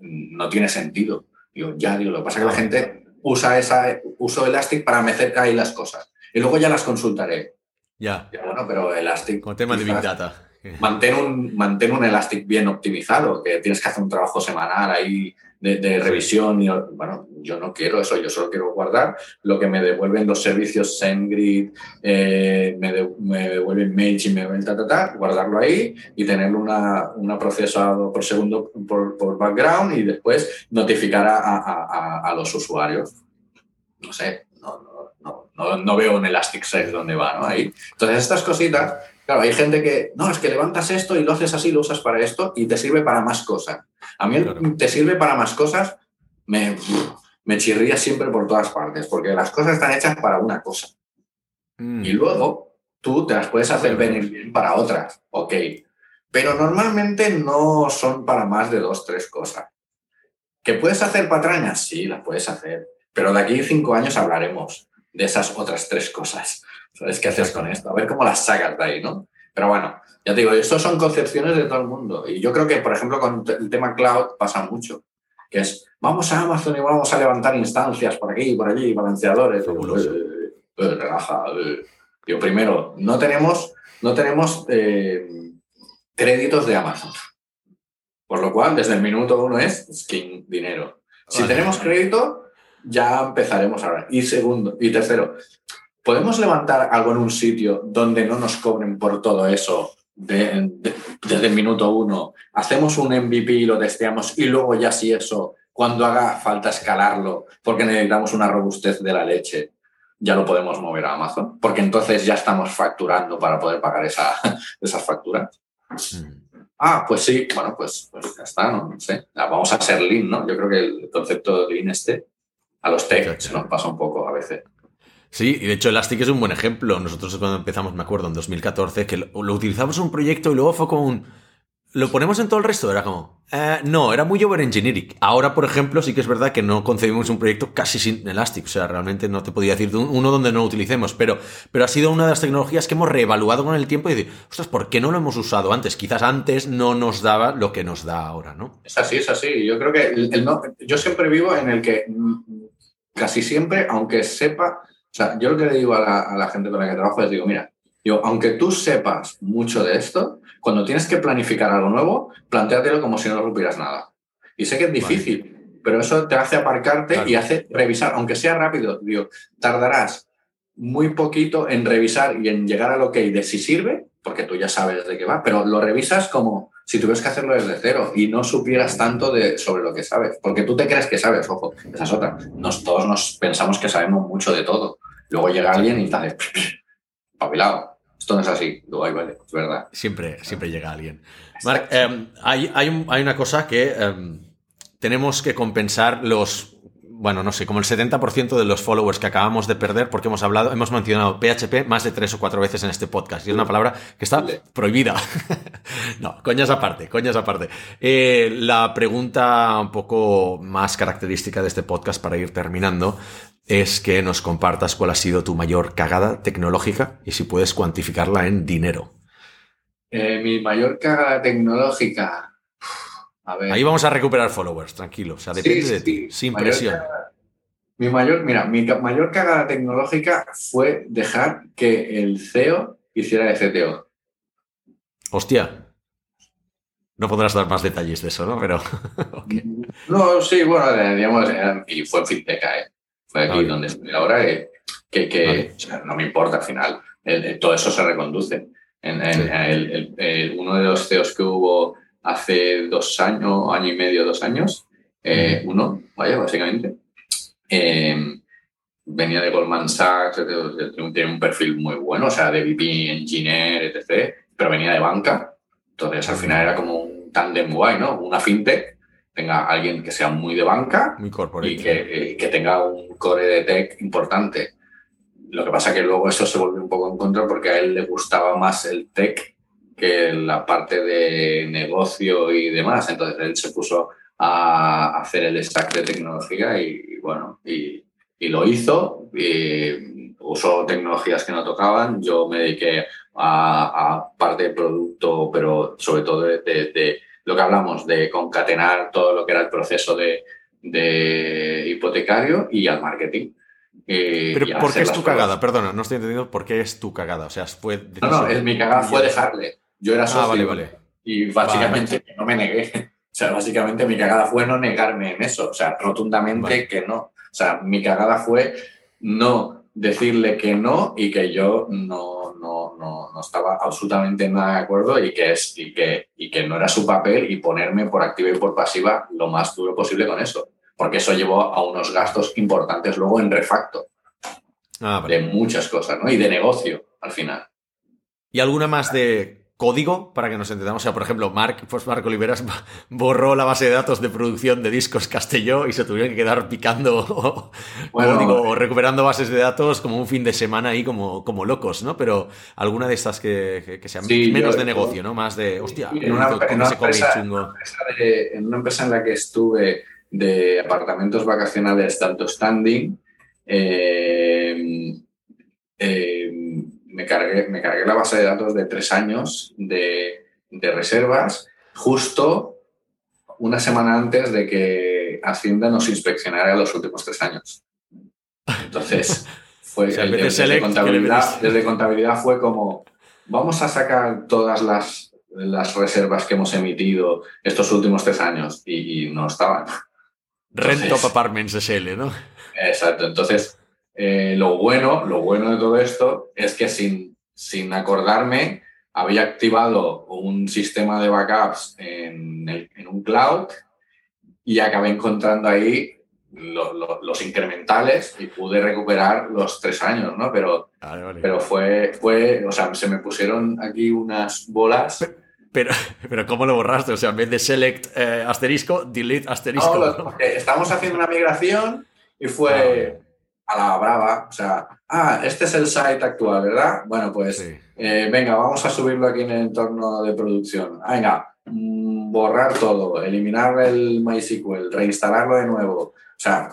C: no tiene sentido. Digo, ya, digo, lo que pasa es que la gente usa esa, uso Elastic para meter ahí las cosas. Y luego ya las consultaré.
B: Ya.
C: bueno, pero Elastic.
B: Con tema de Big Data.
C: Mantén un, mantén un Elastic bien optimizado, que tienes que hacer un trabajo semanal ahí de, revisión. Y, bueno, yo no quiero eso, yo solo quiero guardar lo que me devuelven los servicios SendGrid, eh, me, devuelven Mail y me devuelven ta, ta, ta, guardarlo ahí y tener una, una procesado por segundo por, background y después notificar a, a, los usuarios. No sé, no, no, no, no, veo un Elasticsearch donde va, ¿no? Ahí. Entonces, estas cositas Claro, hay gente que, no, es que levantas esto y lo haces así, lo usas para esto y te sirve para más cosas. A mí te sirve para más cosas, me, me chirría siempre por todas partes, porque las cosas están hechas para una cosa. Mm. Y luego tú te las puedes hacer venir bien para otras, ok. Pero normalmente no son para más de dos, tres cosas. ¿Que puedes hacer patrañas? Sí, las puedes hacer. Pero de aquí a cinco años hablaremos de esas otras tres cosas. ¿Sabes qué haces con esto? A ver cómo las sacas de ahí, ¿no? Pero bueno, ya te digo, esto son concepciones de todo el mundo. Y yo creo que, por ejemplo, con el tema cloud pasa mucho. Que es, vamos a Amazon y vamos a levantar instancias por aquí, por allí, balanceadores. Eh, eh, relaja. Eh. Yo primero, no tenemos, no tenemos créditos de Amazon. Por lo cual, desde el minuto uno es skin dinero. Si tenemos crédito, ya empezaremos a ver. Y segundo, y tercero, ¿podemos levantar algo en un sitio donde no nos cobren por todo eso desde el minuto uno? Hacemos un MVP y lo testeamos y luego ya si eso, cuando haga falta escalarlo, porque necesitamos una robustez de la leche, ya lo podemos mover a Amazon, porque entonces ya estamos facturando para poder pagar esa, <laughs> esas facturas. Mm. Ah, pues sí, bueno, pues, pues ya está, ¿no? no sé. Vamos a ser lean, ¿no? Yo creo que el concepto de lean este a los tech se nos pasa un poco a veces.
B: Sí, y de hecho Elastic es un buen ejemplo. Nosotros cuando empezamos, me acuerdo, en 2014, que lo, utilizamos en un proyecto y luego fue como un... ¿Lo ponemos en todo el resto? Era como... Eh, no, era muy over engineering. Ahora, por ejemplo, sí que es verdad que no concebimos un proyecto casi sin Elastic. O sea, realmente no te podía decir uno donde no lo utilicemos. Pero, pero ha sido una de las tecnologías que hemos reevaluado con el tiempo y decir, ostras, ¿por qué no lo hemos usado antes? Quizás antes no nos daba lo que nos da ahora, ¿no?
C: Es así, es así. Yo creo que el no, yo siempre vivo en el que casi siempre, aunque sepa o sea, yo lo que le digo a la, gente con la que trabajo es digo, mira, yo, aunque tú sepas mucho de esto, cuando tienes que planificar algo nuevo, planteatelo como si no supieras nada. Y sé que es difícil, pero eso te hace aparcarte y hace revisar, aunque sea rápido, digo, tardarás muy poquito en revisar y en llegar al ok de si sirve, porque tú ya sabes de qué va, pero lo revisas como si tuvieras que hacerlo desde cero y no supieras tanto de, sobre lo que sabes, porque tú te crees que sabes, ojo, esa es otra. Nos, todos nos pensamos que sabemos mucho de todo. Luego llega alguien y tal, pavilado. Esto no es así. Luego, ahí vale, es verdad.
B: Siempre, siempre llega alguien. Marc, em, hay, hay, una cosa que em, tenemos que compensar los bueno, no sé, como el 70% de los followers que acabamos de perder porque hemos hablado, hemos mencionado PHP más de tres o cuatro veces en este podcast. Y es una palabra que está prohibida. <laughs> no, coñas aparte, coñas aparte. Eh, la pregunta un poco más característica de este podcast para ir terminando es que nos compartas cuál ha sido tu mayor cagada tecnológica y si puedes cuantificarla en dinero.
C: Eh, mi mayor cagada tecnológica.
B: Ahí vamos a recuperar followers, tranquilo. O sea, depende de ti, sin presión.
C: mi mayor, mira, mi mayor cagada tecnológica fue dejar que el CEO hiciera de CTO.
B: Hostia. No podrás dar más detalles de eso, ¿no? Pero. <laughs>
C: No, sí, bueno, digamos, y fue en Finteca, ¿eh? Fue aquí donde estoy ahora, eh, que, que no me importa al final. todo eso se reconduce. En, el, uno de los CEOs que hubo hace dos años, año y medio, dos años, eh, uno, vaya, básicamente, em, venía de Goldman Sachs, tiene un perfil muy bueno, o sea, de VP, engineer, etc., pero venía de banca. Entonces, al final era como un tandem guay, ¿no? Una fintech, tenga alguien que sea muy de banca
B: muy
C: y que, que, tenga un core de tech importante. Lo que pasa que luego eso se volvió un poco en contra porque a él le gustaba más el tech que la parte de negocio y demás. Entonces él se puso a hacer el stack de tecnología y, bueno, y, lo hizo. Y usó tecnologías que no tocaban. Yo me dediqué a, parte de producto, pero sobre todo de, lo que hablamos, de concatenar todo lo que era el proceso de, de hipotecario y al marketing.
B: Pero ¿por qué es tu cagada? Perdona, no estoy entendiendo por qué es tu cagada. O sea, fue...
C: No, no, es, mi cagada fue dejarle. Yo era socio.
B: Ah, vale, vale.
C: Y básicamente no me negué. <laughs> O sea, básicamente mi cagada fue no negarme en eso. O sea, rotundamente que no. O sea, mi cagada fue no decirle que no y que yo no, no, no, no estaba absolutamente nada de acuerdo y que, es, y, que, y que no era su papel y ponerme por activa y por pasiva lo más duro posible con eso. Porque eso llevó a unos gastos importantes luego en refacto.
B: Ah, vale.
C: De muchas cosas, ¿no? Y de negocio, al final.
B: ¿Y alguna más de código para que nos entendamos. O sea, por ejemplo, Marc, pues Marc Oliveras <laughs> borró la base de datos de producción de discos Castelló y se tuvieron que quedar picando <laughs>
C: Bueno,
B: o recuperando bases de datos como un fin de semana ahí como, como locos, ¿no? Pero alguna de estas que, que- que sean
C: Sí,
B: menos
C: yo-
B: de negocio, ¿no? Más de, hostia,
C: en una, en una empresa,
B: chungo.
C: de- en una empresa en la que estuve de apartamentos vacacionales de alto standing, eh, eh, me, cargué, me cargué la base de datos de tres años de, de reservas justo una semana antes de que Hacienda nos inspeccionara los últimos tres años. Entonces, <laughs> fue
B: O sea,
C: el- desde,
B: select, ¿qué le
C: contabilidad, desde contabilidad fue como, vamos a sacar todas las, las reservas que hemos emitido estos últimos tres años y, y no estaban.
B: Rent
C: Entonces-
B: Top Apartments SL, ¿no?
C: Exacto. Entonces, eh, lo bueno, lo bueno de todo esto es que sin, sin acordarme había activado un sistema de backups en, el- en un cloud y acabé encontrando ahí lo- lo- los incrementales y pude recuperar los tres años, ¿no? Pero,
B: Vale, vale.
C: pero fue, fue, o sea, se me pusieron aquí unas bolas.
B: Pero, pero ¿cómo lo borraste? O sea, en vez de select eh, asterisco, delete asterisco.
C: No, lo- porque estamos haciendo una migración y fue a la brava, o sea, ah, este es el site actual, ¿verdad? Bueno, pues
B: Sí.
C: eh, venga, vamos a subirlo aquí en el entorno de producción. Ah, Venga, mm, borrar todo, eliminar el MySQL, reinstalarlo de nuevo. O sea,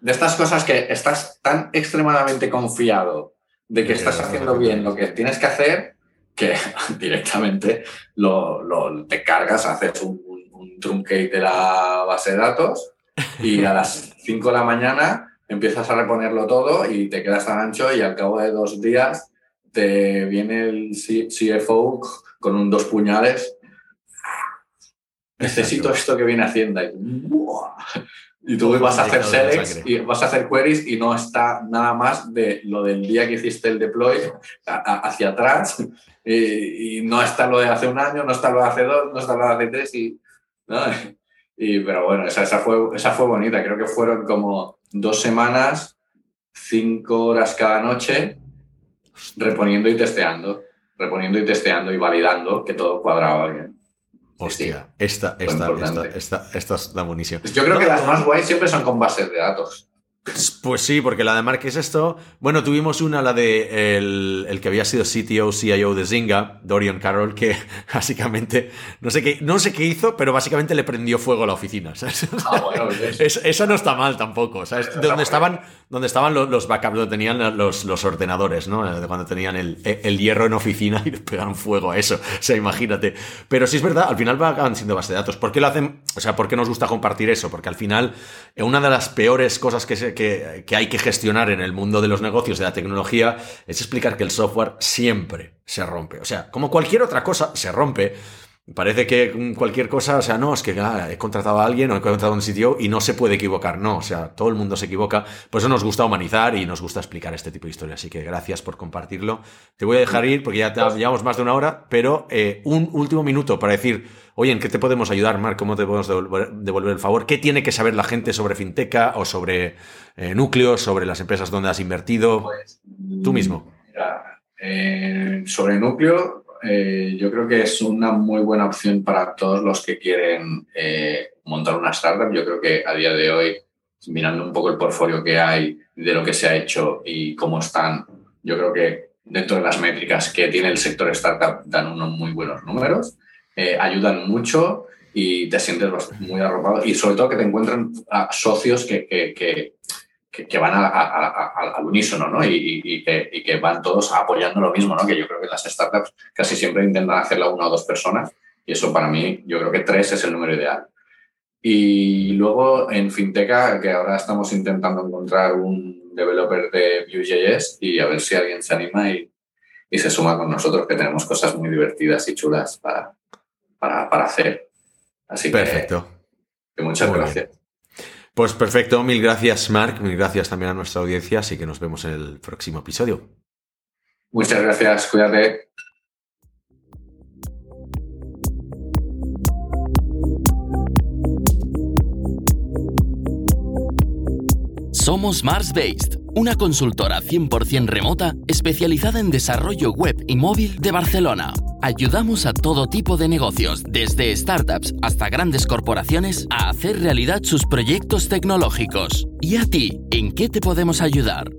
C: de estas cosas que estás tan extremadamente confiado de que estás haciendo bien lo que tienes que hacer, que <laughs> directamente lo, lo- te cargas, haces un, un, un truncate de la base de datos y a las 5 de la mañana empiezas a reponerlo todo y te quedas tan ancho y al cabo de dos días te viene el CFO con un dos puñales. Necesito
B: Exacto.
C: esto que viene Hacienda. Y, ¡buah! y tú vas a hacer selects y vas a hacer queries y no está nada más de lo del día que hiciste el deploy a- a- hacia atrás y, y no está lo de hace un año, no está lo de hace dos, no está lo de hace tres y... ¿no? Y, pero bueno, esa, esa, fue, esa fue bonita. Creo que fueron como dos semanas, cinco horas cada noche, reponiendo y testeando. Reponiendo y testeando y validando que todo cuadraba bien.
B: Hostia, esta, esta, esta,
C: importante.
B: esta, esta está buenísima.
C: Yo creo
B: No,
C: que las más guays siempre son con bases de datos.
B: Pues sí, porque la de Mark es esto. Bueno, tuvimos una, la de el, el que había sido CTO, CIO de Zynga, Dorian Carroll, que <laughs> básicamente, no sé qué, no sé qué hizo, pero básicamente le prendió fuego a la oficina. ¿sabes?
C: Ah, bueno, ¿ves? <laughs>
B: Es- esa no está mal tampoco, ¿sabes? Donde estaban, donde estaban los, los backups, donde tenían los, los ordenadores, ¿no? Eh, Cuando tenían el, el hierro en oficina <laughs> y le pegaron fuego a eso. O sea, imagínate. Pero sí es verdad, al final va- acaban siendo base de datos. ¿Por qué lo hacen? O sea, ¿por qué nos gusta compartir eso? Porque al final, eh, una de las peores cosas que, se- que, que hay que gestionar en el mundo de los negocios, de la tecnología, es explicar que el software siempre se rompe. O sea, como cualquier otra cosa, se rompe. Parece que cualquier cosa, o sea, no, es que ah, he contratado a alguien o he contratado a un sitio y no se puede equivocar. No, o sea, todo el mundo se equivoca. Por eso nos gusta humanizar y nos gusta explicar este tipo de historias. Así que gracias por compartirlo. Te voy a dejar ir porque ya llevamos más de una hora, pero eh, un último minuto para decir, oye, ¿en qué te podemos ayudar, Marc? ¿Cómo te podemos devolver, devolver el favor? ¿Qué tiene que saber la gente sobre FinTeca o sobre eh, núcleos, sobre las empresas donde has invertido?
C: Pues,
B: Tú mismo.
C: Mira, eh, sobre núcleo, eh, yo creo que es una muy buena opción para todos los que quieren eh, montar una startup. Yo creo que a día de hoy, mirando un poco el portfolio que hay de lo que se ha hecho y cómo están, yo creo que dentro de las métricas que tiene el sector startup dan unos muy buenos números, eh, ayudan mucho y te sientes muy arropado y sobre todo que te encuentran socios que, que- que- que, van a- a- a- al unísono, ¿no? Y, y- y que, van todos apoyando lo mismo, ¿no? Que yo creo que las startups casi siempre intentan hacerla una o dos personas y eso para mí, yo creo que tres es el número ideal. Y luego en Finteca, que ahora estamos intentando encontrar un developer de Vue.js y a ver si alguien se anima y, y, se suma con nosotros, que tenemos cosas muy divertidas y chulas para, para, para hacer. Así
B: Perfecto.
C: que, muchas gracias.
B: Pues perfecto, mil gracias Marc, mil gracias también a nuestra audiencia, así que nos vemos en el próximo episodio.
C: Muchas gracias, cuídate.
A: Somos Mars Based, una consultora 100% remota especializada en desarrollo web y móvil de Barcelona. Ayudamos a todo tipo de negocios, desde startups hasta grandes corporaciones, a hacer realidad sus proyectos tecnológicos. ¿Y a ti, en qué te podemos ayudar?